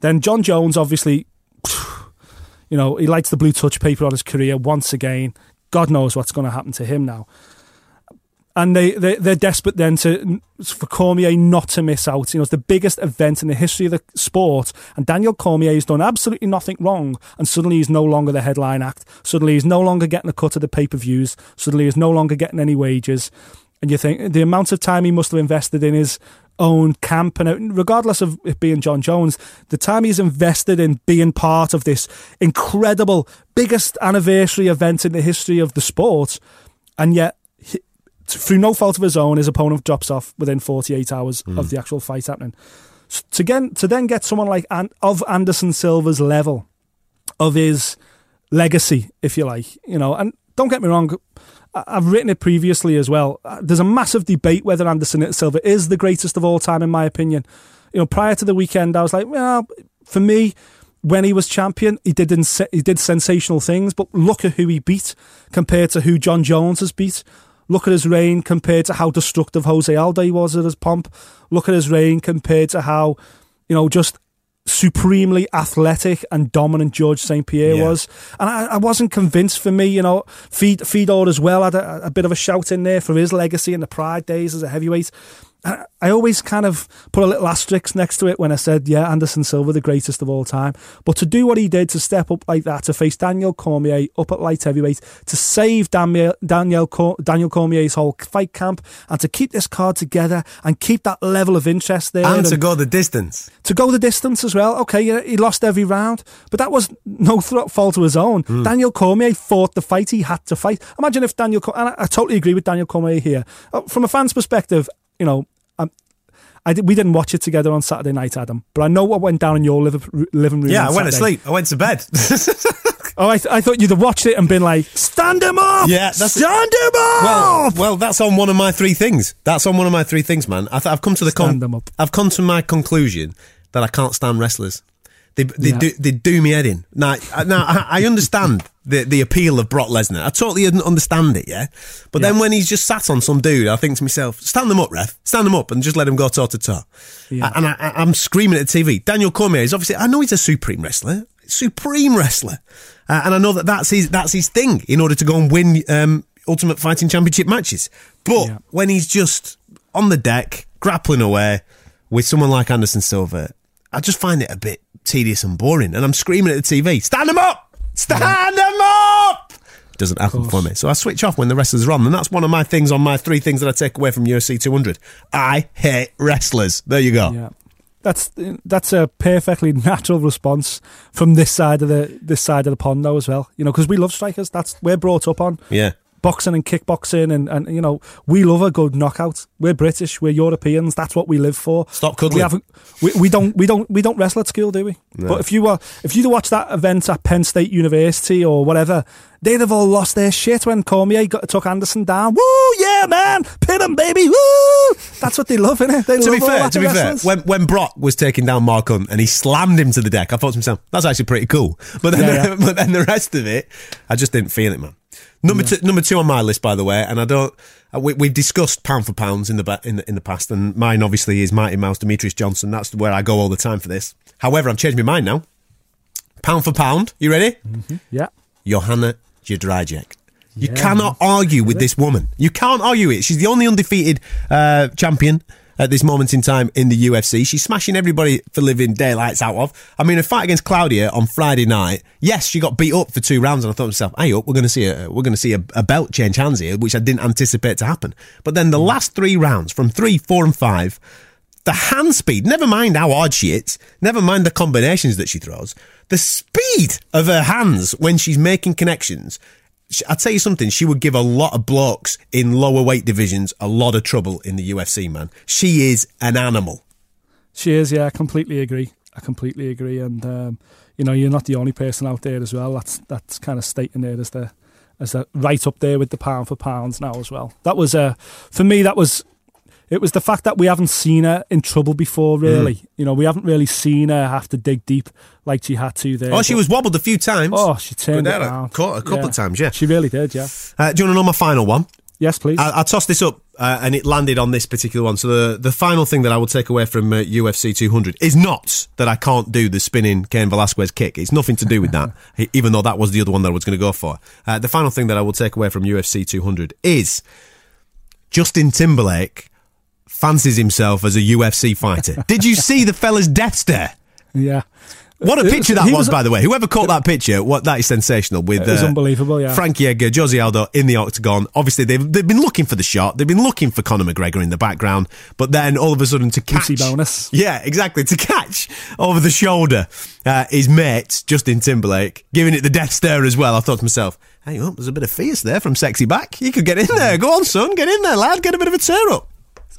Then Jon Jones, obviously, you know, he lights the blue touch paper on his career once again. God knows what's going to happen to him now and they, they they're desperate then to for Cormier not to miss out. You know, it's the biggest event in the history of the sport, and Daniel Cormier has done absolutely nothing wrong, and suddenly he's no longer the headline act. Suddenly he's no longer getting a cut of the pay per views. Suddenly he's no longer getting any wages, and you think the amount of time he must have invested in his own camp and regardless of it being Jon Jones the time he's invested in being part of this incredible biggest anniversary event in the history of the sport and yet he- through no fault of his own, his opponent drops off within 48 hours of hmm. the actual fight happening. S- To, get, to then get someone like An- of Anderson Silva's level, of his legacy, if you like, you know, and don't get me wrong, I've written it previously as well. Uh, There's a massive debate whether Anderson Silva is the greatest of all time, in my opinion. You know, prior to the weekend, I was like, well, for me, when he was champion, he did ins- he did sensational things. But look at who he beat compared to who Jon Jones has beat. Look at his reign compared to how destructive Jose Aldo was at his pomp. Look at his reign compared to how, you know, just supremely athletic and dominant George St. Pierre Yeah. was. And I, I wasn't convinced for me, you know, Feed, Fedor as well had a, a bit of a shout in there for his legacy in the Pride days as a heavyweight. I, always kind of put a little asterisk next to it when I said, yeah, Anderson Silva, the greatest of all time. But to do what he did, to step up like that, to face Daniel Cormier up at light heavyweight, to save Daniel, Daniel, Cor- Daniel Cormier's whole fight camp, and to keep this card together and keep that level of interest there. And to go the distance. to go the distance as well. Okay, yeah, he lost every round, but that was no th- fault of his own. Daniel Cormier fought the fight he had to fight. Imagine if Daniel, Cor- and I, I totally agree with Daniel Cormier here. Uh, From a fan's perspective, you know, um, I did, we didn't watch it together on Saturday night, Adam, but I know what went down in your living room. Yeah, I went to sleep. I went to bed. Oh, I, th- I thought you'd have watched it and been like, stand him up! Yeah, that's- stand him up! well, well, that's on one of my three things. That's on one of my three things, man. I th- I've come to the up. I've come to my conclusion that I can't stand wrestlers. They they Yeah. do they do me head in. Now, I- now I, I understand the the appeal of Brock Lesnar. I totally un- understand it, yeah. But then when he's just sat on some dude, I think to myself, stand them up, ref, stand them up, and just let him go toe to toe. Yeah. And I, I'm screaming at the TV. Daniel Cormier is obviously. I know he's a supreme wrestler, supreme wrestler, uh, and I know that that's his that's his thing in order to go and win um, Ultimate Fighting Championship matches. But Yeah. when he's just on the deck grappling away with someone like Anderson Silva, I just find it a bit tedious and boring. And I'm screaming at the TV, stand them up! Stand them up! Doesn't happen for me. So I switch off when the wrestlers are on. And that's one of my things on my three things that I take away from UFC 200. I hate wrestlers. There you go. Yeah. That's that's a perfectly natural response from this side of the this side of the pond though as well. You know, because we love strikers. That's we're brought up on Yeah. Boxing and kickboxing, and and you know we love a good knockout. We're British, we're Europeans. That's what we live for. Stop cuddling. We. We, we don't. We don't. We don't wrestle at school, do we? But if you were, if you'd watch that event at Penn State University or whatever, they'd have all lost their shit when Cormier got, took Anderson down. Woo, yeah, man, pin him, baby. Woo. That's what they love, innit? They To love be fair, to be fair, when when Brock was taking down Mark Hunt and he slammed him to the deck, I thought to myself, that's actually pretty cool. But then, Yeah, yeah. but then the rest of it, I just didn't feel it, man. Number two, number two on my list, by the way, and I don't. uh, We, we've discussed pound for pounds in the in the, in the past, and mine obviously is Mighty Mouse Demetrius Johnson. That's where I go all the time for this. However, I've changed my mind now. Pound for pound, you ready? yeah. Joanna Jędrzejczyk. You Yeah. cannot argue with this woman. You can't argue it. She's the only undefeated uh, champion at this moment in time in the UFC. She's smashing everybody for living daylights out of. I mean, a fight against Claudia on Friday night. Yes, she got beat up for two rounds, and I thought to myself, "Hey, up, we're going to see a we're going to see a, a belt change hands here," which I didn't anticipate to happen. But then the last three rounds, from three, four, and five, the hand speed, never mind how hard she hits, never mind the combinations that she throws, the speed of her hands when she's making connections. I'll tell you something, she would give a lot of blokes in lower weight divisions a lot of trouble in the UFC, man. She is an animal. She is, yeah, I completely agree. I completely agree, and um, you know, you're not the only person out there as well. That's that's kind of stating there as the as the right up there with the pound for pounds now as well. That was uh, for me. That was it was the fact that we haven't seen her in trouble before. Really, Mm. you know, we haven't really seen her have to dig deep like she had to there. Oh, she was wobbled a few times. Oh, she turned it around. Caught a couple of times, yeah. She really did, yeah. Uh, do you want to know my final one? Yes, please. I, I tossed this up uh, and it landed on this particular one. So the, the final thing that I will take away from uh, UFC 200 is not that I can't do the spinning Cain Velasquez kick. It's nothing to do with that, even though that was the other one that I was going to go for. Uh, the final thing that I will take away from UFC 200 is Justin Timberlake fancies himself as a UFC fighter. Did you see the fella's death stare? yeah. What a It picture was- that was, was- by the way. Whoever caught that picture, what that is sensational. With It was uh, unbelievable, yeah. Frankie Edgar, Jose Aldo in the octagon. Obviously, they've they've been looking for the shot. They've been looking for Conor McGregor in the background, but then all of a sudden to catch, Juicy bonus. yeah, exactly, to catch over the shoulder uh, his mate Justin Timberlake, giving it the death stare as well. I thought to myself, hey, oh, there's a bit of fierce there from Sexy Back. You could get in there. Go on, son, get in there, lad. Get a bit of a tear up.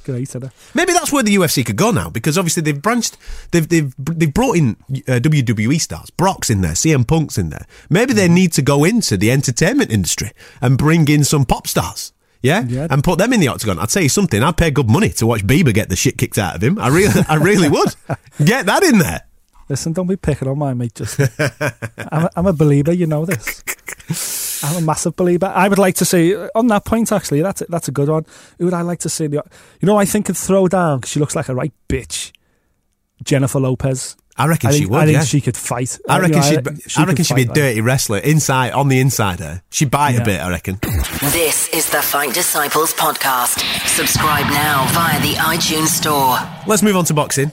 Great, isn't it? Maybe that's where the UFC could go now because obviously they've branched, they've they've they've brought in uh, WWE stars, Brock's in there, CM Punk's in there. Maybe they need to go into the entertainment industry and bring in some pop stars. Yeah? Yeah. and put them in the octagon. I'll tell you something. I'd pay good money to watch Bieber get the shit kicked out of him. I really, I really would. Get that in there. Listen, don't be picking on my mate. Just, I'm, a, I'm a believer. You know this. I'm a massive believer. I would like to see on that point. Actually, that's a, that's a good one. Who would I like to see? The, you know, I think could throw down 'cause she looks like a right bitch. Jennifer Lopez. I reckon I she think, would. I think yeah. she could fight. I reckon you know, she'd. be- I reckon she'd be a fight, like- dirty wrestler inside on the inside. Her, she'd bite a bit. I reckon. This is the Fight Disciples podcast. Subscribe now via the iTunes Store. Let's move on to boxing.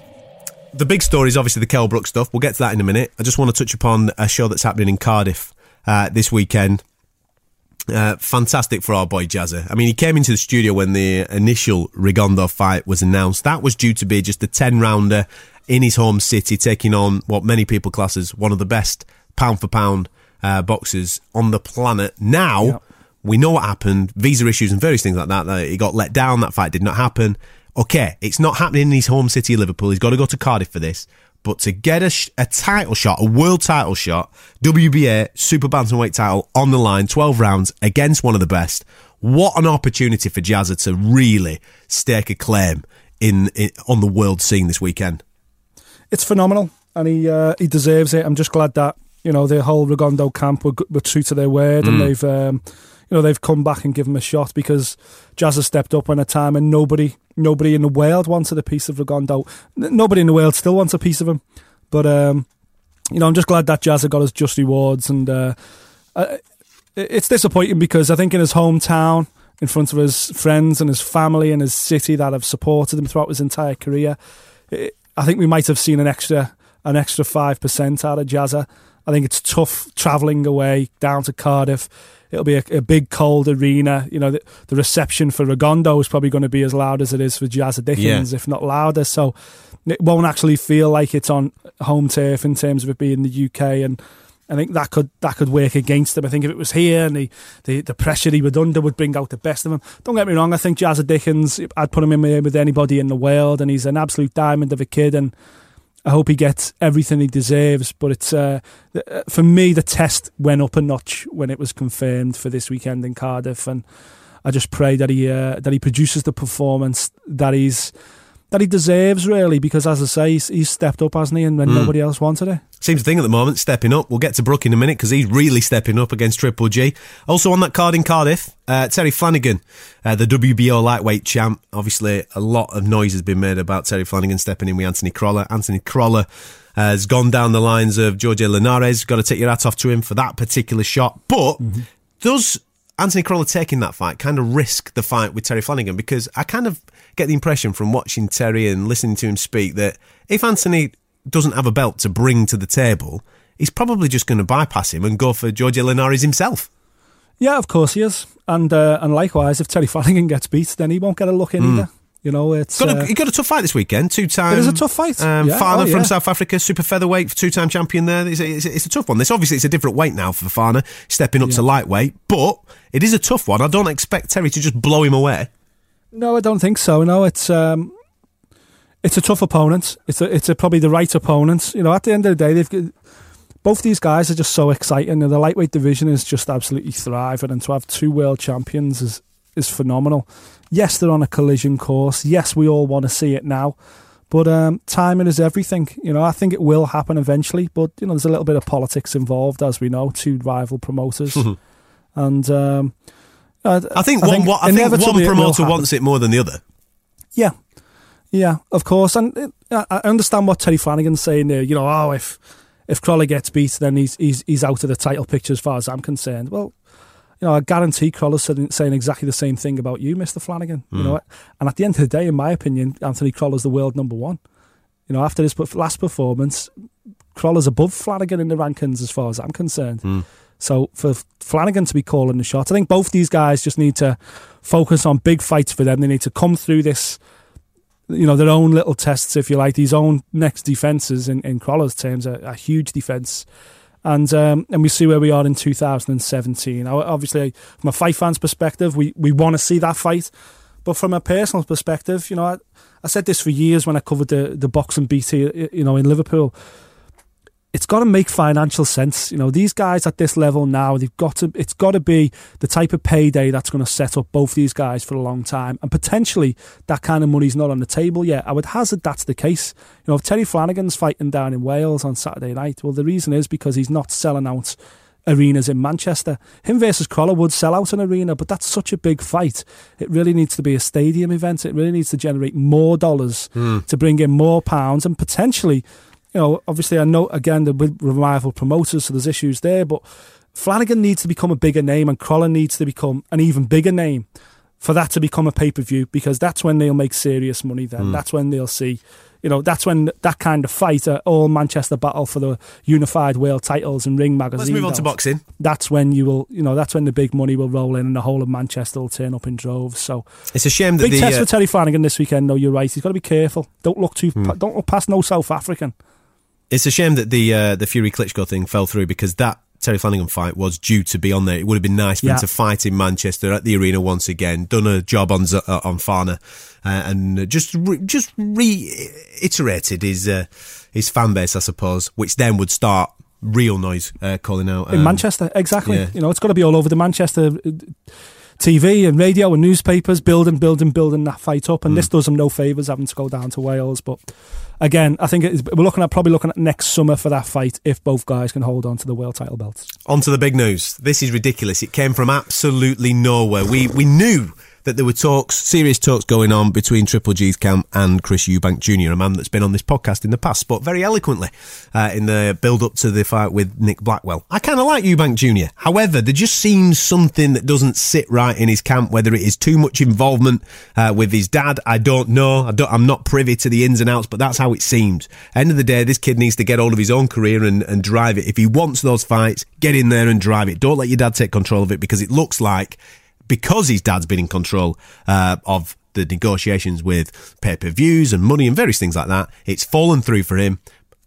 The big story is obviously the Kell Brook stuff. We'll get to that in a minute. I just want to touch upon a show that's happening in Cardiff uh, this weekend. Uh, fantastic for our boy Jazza. I mean, he came into the studio when the initial Rigondeaux fight was announced. That was due to be just a 10 rounder in his home city, taking on what many people class as one of the best pound for pound uh, boxers on the planet. Now, Yep. we know what happened visa issues and various things like that. that he got let down. That fight did not happen. Okay, it's not happening in his home city, Liverpool. He's got to go to Cardiff for this. But to get a, sh- a title shot, a world title shot, WBA Super Bantamweight title on the line, 12 rounds against one of the best, what an opportunity for Jazza to really stake a claim in, in on the world scene this weekend. It's phenomenal, and he uh, he deserves it. I'm just glad that you know the whole Rigondeaux camp were, were true to their word, Mm. and they've um, you know they've come back and given him a shot because Jazz has stepped up when a time and nobody nobody in the world wanted a piece of Rigondeaux. N- Nobody in the world still wants a piece of him, but um, you know I'm just glad that Jazz got his just rewards, and uh, uh, it's disappointing because I think in his hometown. In front of his friends and his family and his city that have supported him throughout his entire career, it, I think we might have seen an extra an extra five percent out of Jazza. I think it's tough travelling away down to Cardiff. It'll be a, a big cold arena. You know, the, the reception for Rigondeaux is probably going to be as loud as it is for Jazza Dickens, if not louder. So it won't actually feel like it's on home turf in terms of it being the UK and. I think that could that could work against him. I think if it was here and the, the, the pressure he would under would bring out the best of him. Don't get me wrong, I think Jazza Dickens, I'd put him in with anybody in the world, and he's an absolute diamond of a kid, and I hope he gets everything he deserves. But it's uh, uh, for me, the test went up a notch when it was confirmed for this weekend in Cardiff, and I just pray that he uh, that he produces the performance that he's that he deserves, really, because as I say, he's, he's stepped up, hasn't he? And when nobody else wanted it. Seems the thing at the moment, stepping up. We'll get to Brook in a minute because he's really stepping up against Triple G. Also on that card in Cardiff, uh, Terry Flanagan, uh, the WBO lightweight champ. Obviously, a lot of noise has been made about Terry Flanagan stepping in with Anthony Crolla. Anthony Crolla uh, has gone down the lines of Jorge Linares. Got to take your hat off to him for that particular shot. But does Anthony Crolla taking that fight kind of risk the fight with Terry Flanagan? Because I kind of get the impression from watching Terry and listening to him speak that if Anthony doesn't have a belt to bring to the table, he's probably just going to bypass him and go for Jorge Linares himself. Yeah, of course he is, and uh, and likewise, if Terry Flanagan gets beat, then he won't get a look in either. You know, it's Got a, uh, he got a tough fight this weekend. Two time. It is a tough fight. Um, Yeah, Fana oh, from. South Africa, super featherweight, two time champion there. It's a, it's, a, it's a tough one. This obviously it's a different weight now for Fana, stepping up to lightweight, but it is a tough one. I don't expect Terry to just blow him away. No, I don't think so. No, it's um, it's a tough opponent. It's a, it's a, probably the right opponent. You know, at the end of the day, they've both these guys are just so exciting, and the lightweight division is just absolutely thriving. And to have two world champions is is phenomenal. Yes, they're on a collision course. Yes, we all want to see it now. But um, timing is everything. You know, I think it will happen eventually. But you know, there's a little bit of politics involved, as we know. Two rival promoters, and um, I, I think one, what, I think one promoter happen. wants it more than the other. Yeah, yeah, of course, and uh, I I understand what Terry Flanagan's saying there. You know, oh, if if Crolla gets beat, then he's he's he's out of the title picture as far as I'm concerned. Well, you know, I guarantee Crolla's saying, saying exactly the same thing about you, Mister Flanagan. You know, and at the end of the day, in my opinion, Anthony Crolla's the world number one. You know, after his last performance, Crolla's above Flanagan in the rankings as far as I'm concerned. So for Flanagan to be calling the shots, I think both these guys just need to focus on big fights for them. They need to come through this, you know, their own little tests, if you like, these own next defences in, in Crolla's terms, a, a huge defence. And um, and we see where we are in 2017. Now, obviously, from a fight fan's perspective, we, we want to see that fight. But from a personal perspective, you know, I, I said this for years when I covered the, the boxing BT, you know, in Liverpool it's got to make financial sense. You know, these guys at this level now, they've got to. It's got to be the type of payday that's going to set up both these guys for a long time, and potentially that kind of money's not on the table yet. I would hazard that's the case. You know, if Terry Flanagan's fighting down in Wales on Saturday night, well, the reason is because he's not selling out arenas in Manchester. Him versus Crolla would sell out an arena, but that's such a big fight. It really needs to be a stadium event. It really needs to generate more dollars hmm. to bring in more pounds and potentially you know, obviously I know again the with rival promoters, so there's issues there, but Flanagan needs to become a bigger name and Crolla needs to become an even bigger name for that to become a pay per view because that's when they'll make serious money then. That's when they'll see you know, that's when that kind of fight, uh, all Manchester battle for the unified world titles and Ring magazine. Let's move on to boxing. That's when you will, you know, that's when the big money will roll in and the whole of Manchester will turn up in droves. So It's a shame that big the test uh, for Terry Flanagan this weekend. though. you're right. He's got to be careful. Don't look too. Don't look past no South African. It's a shame that the uh, the Fury Klitschko thing fell through because that Terry Flanagan fight was due to be on there. It would have been nice for Yeah. him to fight in Manchester at the arena once again. Done a job on Z- uh, on Fana, uh, and just re- just reiterated his uh, his fan base, I suppose, which then would start real noise uh, calling out in um, Manchester. Exactly. yeah. You know, it's got to be all over the Manchester uh, TV and radio and newspapers, building, building, building that fight up. And Mm. this does them no favours having to go down to Wales. But again, I think we're looking at probably looking at next summer for that fight if both guys can hold on to the world title belts. On to the big news. This is ridiculous. It came from absolutely nowhere. We we knew that there were talks, serious talks going on between Triple G's camp and Chris Eubank Jr., a man that's been on this podcast in the past, but very eloquently uh, in the build up to the fight with Nick Blackwell. I kind of like Eubank Jr. However, there just seems something that doesn't sit right in his camp, whether it is too much involvement uh, with his dad. I don't know. I don't, I'm not privy to the ins and outs, but that's how it seems. End of the day, this kid needs to get hold of his own career and, and drive it. If he wants those fights, get in there and drive it. Don't let your dad take control of it because it looks like because his dad's been in control uh, of the negotiations with pay per views and money and various things like that, it's fallen through for him.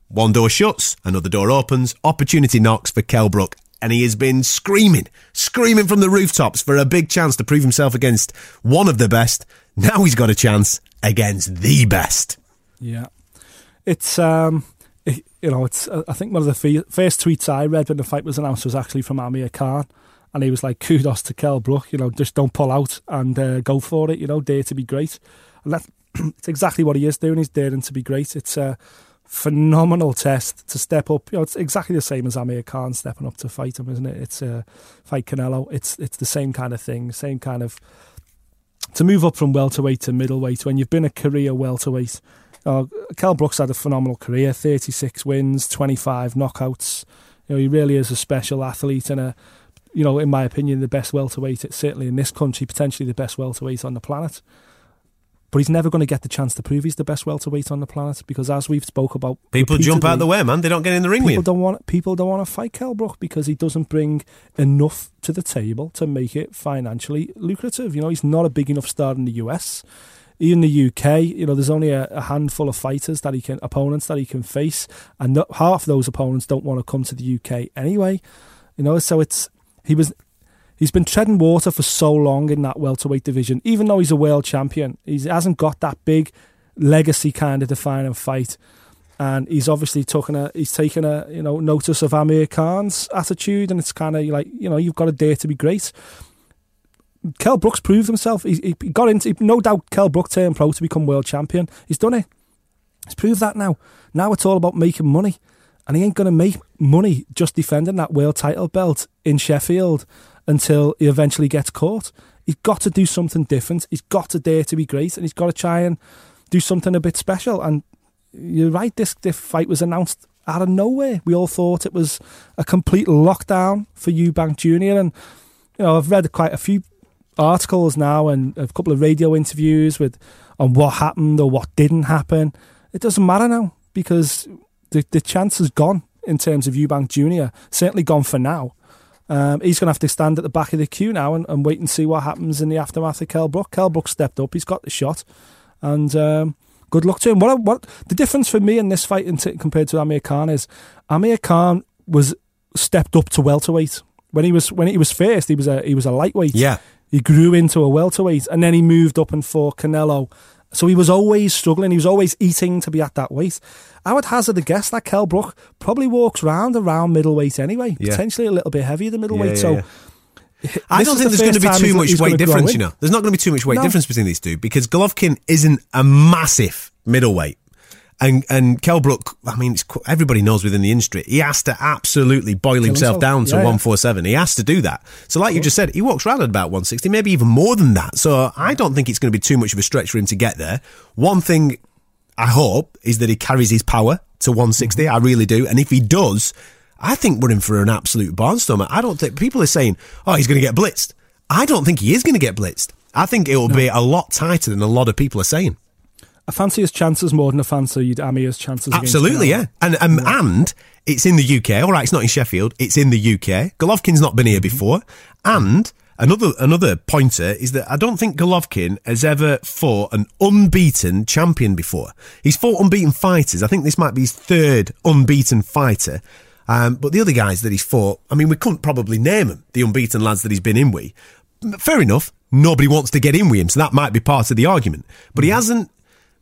One door shuts, another door opens, opportunity knocks for Kell Brook, and he has been screaming, screaming from the rooftops for a big chance to prove himself against one of the best. Now he's got a chance against the best. Yeah, it's um, you know, it's I think one of the first tweets I read when the fight was announced was actually from Amir Khan, and he was like, "Kudos to Kell Brook, you know, just don't pull out and uh, go for it, you know, dare to be great," and that's it's exactly what he is doing. He's daring to be great. It's a phenomenal test to step up. You know, it's exactly the same as Amir Khan stepping up to fight him, isn't it? It's uh, fight Canelo. It's it's the same kind of thing, same kind of to move up from welterweight to middleweight when you've been a career welterweight. Uh, Kell Brook's had a phenomenal career 36 wins, 25 knockouts. You know, he really is a special athlete and a, you know, in my opinion, the best welterweight, certainly in this country, potentially the best welterweight on the planet. But he's never going to get the chance to prove he's the best welterweight on the planet because, as we've spoke about, People jump out the way, man. They don't get in the ring with people him. don't want people don't want to fight Kell Brook because he doesn't bring enough to the table to make it financially lucrative. You know, he's not a big enough star in the US. In the UK, you know, there's only a, a handful of fighters that he can opponents that he can face, and no, half those opponents don't want to come to the UK anyway. You know, so it's he was he's been treading water for so long in that welterweight division. Even though he's a world champion, he hasn't got that big legacy kind of defining fight and he's obviously taken a he's taken a you know notice of Amir Khan's attitude, and it's kind of like you know you've got to dare to be great. Kell Brook's proved himself. He, he got into no doubt. Kell Brook turned pro to become world champion. He's done it. He's proved that now. Now it's all about making money, and he ain't going to make money just defending that world title belt in Sheffield until he eventually gets caught. He's got to do something different. He's got to dare to be great, and he's got to try and do something a bit special. And you're right. This this fight was announced out of nowhere. We all thought it was a complete lockdown for Eubank Junior, and you know I've read quite a few articles now and a couple of radio interviews with on what happened or what didn't happen. It doesn't matter now because the the chance is gone in terms of Eubank Junior. Certainly gone for now. Um, he's going to have to stand at the back of the queue now and, and wait and see what happens in the aftermath of Kell Brook. Kell Brook stepped up. He's got the shot, and um, good luck to him. What what the difference for me in this fight t- compared to Amir Khan is Amir Khan was stepped up to welterweight when he was when he was first. He was a he was a lightweight. Yeah. he grew into a welterweight, and then he moved up and fought Canelo. So he was always struggling. He was always eating to be at that weight. I would hazard a guess that Kell Brook probably walks round around middleweight anyway, Yeah. potentially a little bit heavier than middleweight. Yeah, so yeah, I don't think the there's going to be too much weight difference, you know. There's not going to be too much weight No. difference between these two because Golovkin isn't a massive middleweight. And and Kell Brook, I mean, it's, everybody knows within the industry, he has to absolutely boil himself, himself. down to Yeah, yeah. 147. He has to do that. So, like you just said, he walks around at about 160, maybe even more than that. So, I don't think it's going to be too much of a stretch for him to get there. One thing I hope is that he carries his power to 160. Mm-hmm. I really do. And if he does, I think we're in for an absolute barnstormer. I don't think people are saying, oh, he's going to get blitzed. I don't think he is going to get blitzed. I think it will be a lot tighter than a lot of people are saying. I fancy his chances more than I fancied Amir's chances. Absolutely, yeah. And um, and it's in the UK. All right, it's not in Sheffield. It's in the UK. Golovkin's not been here before. And another another pointer is that I don't think Golovkin has ever fought an unbeaten champion before. He's fought unbeaten fighters. I think this might be his third unbeaten fighter. Um, but the other guys that he's fought, I mean, we couldn't probably name them, the unbeaten lads that he's been in with. Fair enough. Nobody wants to get in with him, so that might be part of the argument. But he hasn't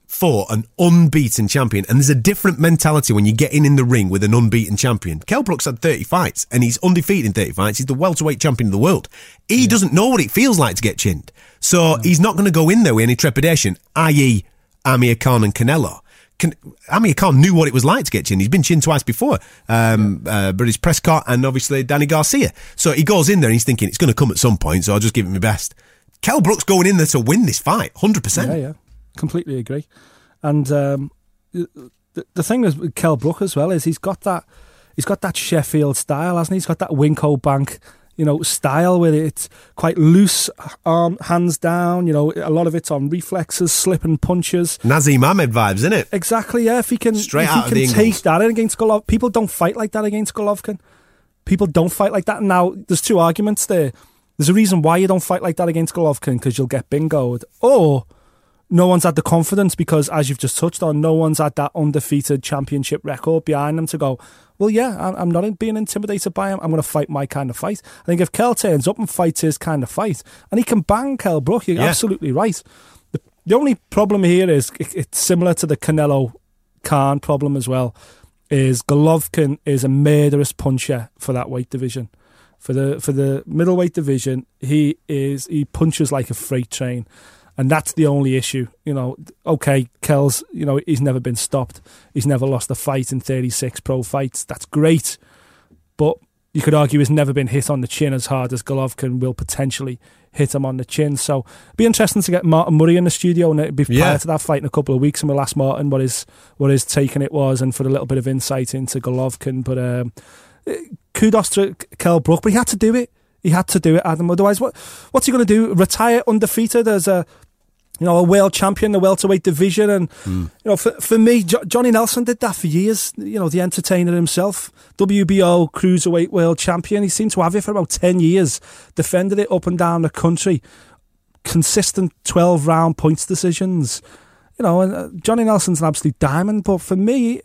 fought an unbeaten champion, and there's a different mentality when you get in in the ring with an unbeaten champion. Kell Brook's had 30 fights, and he's undefeated in 30 fights. He's the welterweight champion of the world. He doesn't know what it feels like to get chinned. So he's not going to go in there with any trepidation, i.e., Amir Khan and Canelo. Can, Amir Khan knew what it was like to get chinned. He's been chinned twice before. Um, uh, Breidis Prescott and obviously Danny Garcia. So he goes in there and he's thinking it's going to come at some point, so I'll just give it my best. Kell Brook's going in there to win this fight, 100%. Yeah, yeah, completely agree. And um, the, the thing is with Kell Brook as well is he's got that he's got that Sheffield style, hasn't he? He's got that Wincobank, you know, style where it's quite loose, arm hands down. You know, a lot of it's on reflexes, slipping punches. Naseem Hamed vibes, isn't it? Exactly. Yeah, if he can, Straight if out of he the can take that in against Golovkin, people don't fight like that against Golovkin. People don't fight like that. Now, there's two arguments there. There's a reason why you don't fight like that against Golovkin because you'll get bingoed, or no one's had the confidence because, as you've just touched on, no one's had that undefeated championship record behind them to go. Well, yeah, I'm- not being intimidated by him. I'm going to fight my kind of fight. I think if Kell turns up and fights his kind of fight, and he can bang Kell Brook, you're Yeah. absolutely right. The, the only problem here is it, it's similar to the Canelo Khan problem as well. Is Golovkin is a murderous puncher for that weight division. For the for the middleweight division, he is he punches like a freight train, and that's the only issue. You know, okay, Kells, you know he's never been stopped. He's never lost a fight in 36 pro fights. That's great, but you could argue he's never been hit on the chin as hard as Golovkin will potentially hit him on the chin. So it'd be interesting to get Martin Murray in the studio and it'd be Yeah. prior to that fight in a couple of weeks and we'll ask Martin what his what his take on it was and for a little bit of insight into Golovkin. But um, eh, kudos to Kell Brook, but he had to do it. He had to do it, Adam. Otherwise, what what's he going to do? Retire undefeated as a you know, a world champion, the welterweight division, and you know, for for me, jo- Johnny Nelson did that for years. You know, the entertainer himself, WBO cruiserweight world champion. He seemed to have it for about ten years, defended it up and down the country, consistent twelve round points decisions. You know, and uh, Johnny Nelson's an absolute diamond. But for me,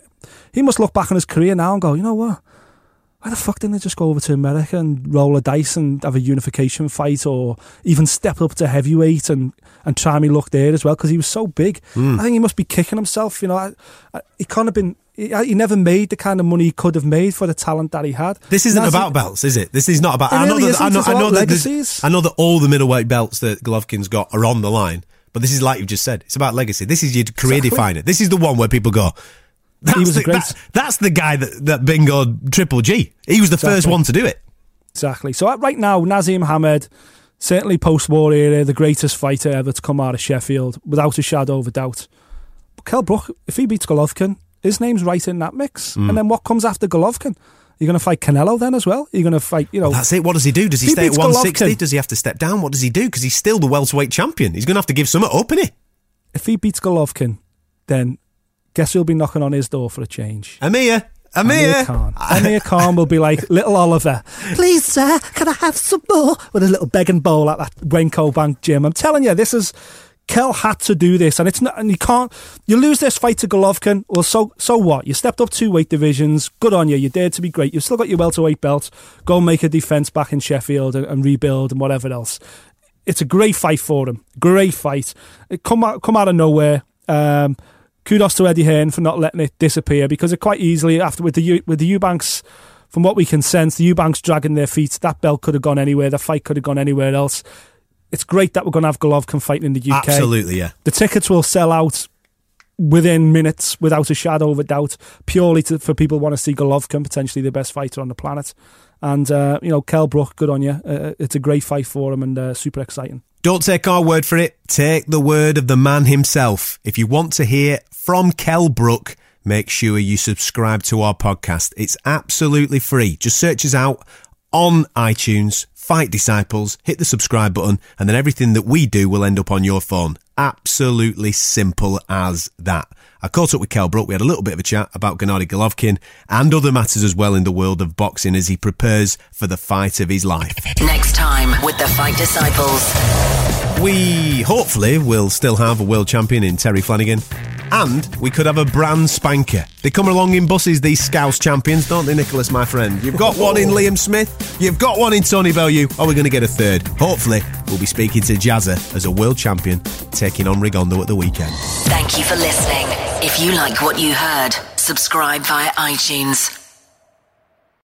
he must look back on his career now and go, you know what? Why the fuck didn't they just go over to America and roll a dice and have a unification fight or even step up to heavyweight and, and try me luck there as well? Because he was so big. Hmm. I think he must be kicking himself. You know, I, I, he kind of been. He, he never made the kind of money he could have made for the talent that he had. This isn't about it. belts, is it? This is not about. I know that. I know. I know about that. legacies. I know that all the middleweight belts that Golovkin's got are on the line. But this is like you've just said. It's about legacy. This is your career Exactly. definer. This is the one where people go. That's was the, a great- that- that's the guy that that bingoed Triple G. He was the first one to do it. Exactly. So uh, right now, Naseem Hamed, certainly post-war era, the greatest fighter ever to come out of Sheffield, without a shadow of a doubt. But Kell Brook, if he beats Golovkin, his name's right in that mix. Mm. And then what comes after Golovkin? You're going to fight Canelo then as well? You're going to fight, you know, That's it. What does he do? Does he He stay at 160? Golovkin. Does he have to step down? What does he do? Because he's still the welterweight champion. He's going to have to give something up, isn't he? if he beats Golovkin, then guess who'll be knocking on his door for a change? Amir. Amir. Amir Khan. Amir Khan will be like little Oliver. Please, sir, can I have some more? With a little begging bowl at that Wincobank gym. I'm telling you, this is Kell had to do this, and it's not. And you can't. You lose this fight to Golovkin. Well, so so what? You stepped up two weight divisions. Good on you. You dared to be great. You've still got your welterweight belt. Go and make a defense back in Sheffield and, and rebuild and whatever else. It's a great fight for him. Great fight. It come out come out of nowhere. Um, kudos to Eddie Hearn for not letting it disappear because it quite easily after with the U, with the Eubanks, from what we can sense, the Eubanks dragging their feet. That belt could have gone anywhere. The fight could have gone anywhere else. It's great that we're going to have Golovkin fighting in the UK. Absolutely, yeah. The tickets will sell out within minutes, without a shadow of a doubt, purely to, for people who want to see Golovkin, potentially the best fighter on the planet. And uh, you know, Kell Brook, good on you. Uh, it's a great fight for him and uh, super exciting. Don't take our word for it. Take the word of the man himself. If you want to hear from Kell Brook, make sure you subscribe to our podcast. It's absolutely free. Just search us out on iTunes, Fight Disciples, hit the subscribe button, and then everything that we do will end up on your phone absolutely simple as that. I caught up with Kell Brook. We had a little bit of a chat about Gennady Golovkin and other matters as well in the world of boxing as he prepares for the fight of his life. Next time with the Fight Disciples. We hopefully will still have a world champion in Terry Flanagan. And we could have a brand spanker. They come along in buses, these Scouse champions, don't they, Nicholas, my friend? You've got one in Liam Smith, you've got one in Tony Bellew. Oh, Are we going to get a third? Hopefully, we'll be speaking to Jazza as a world champion taking on Rigondeaux at the weekend. Thank you for listening. If you like what you heard, subscribe via iTunes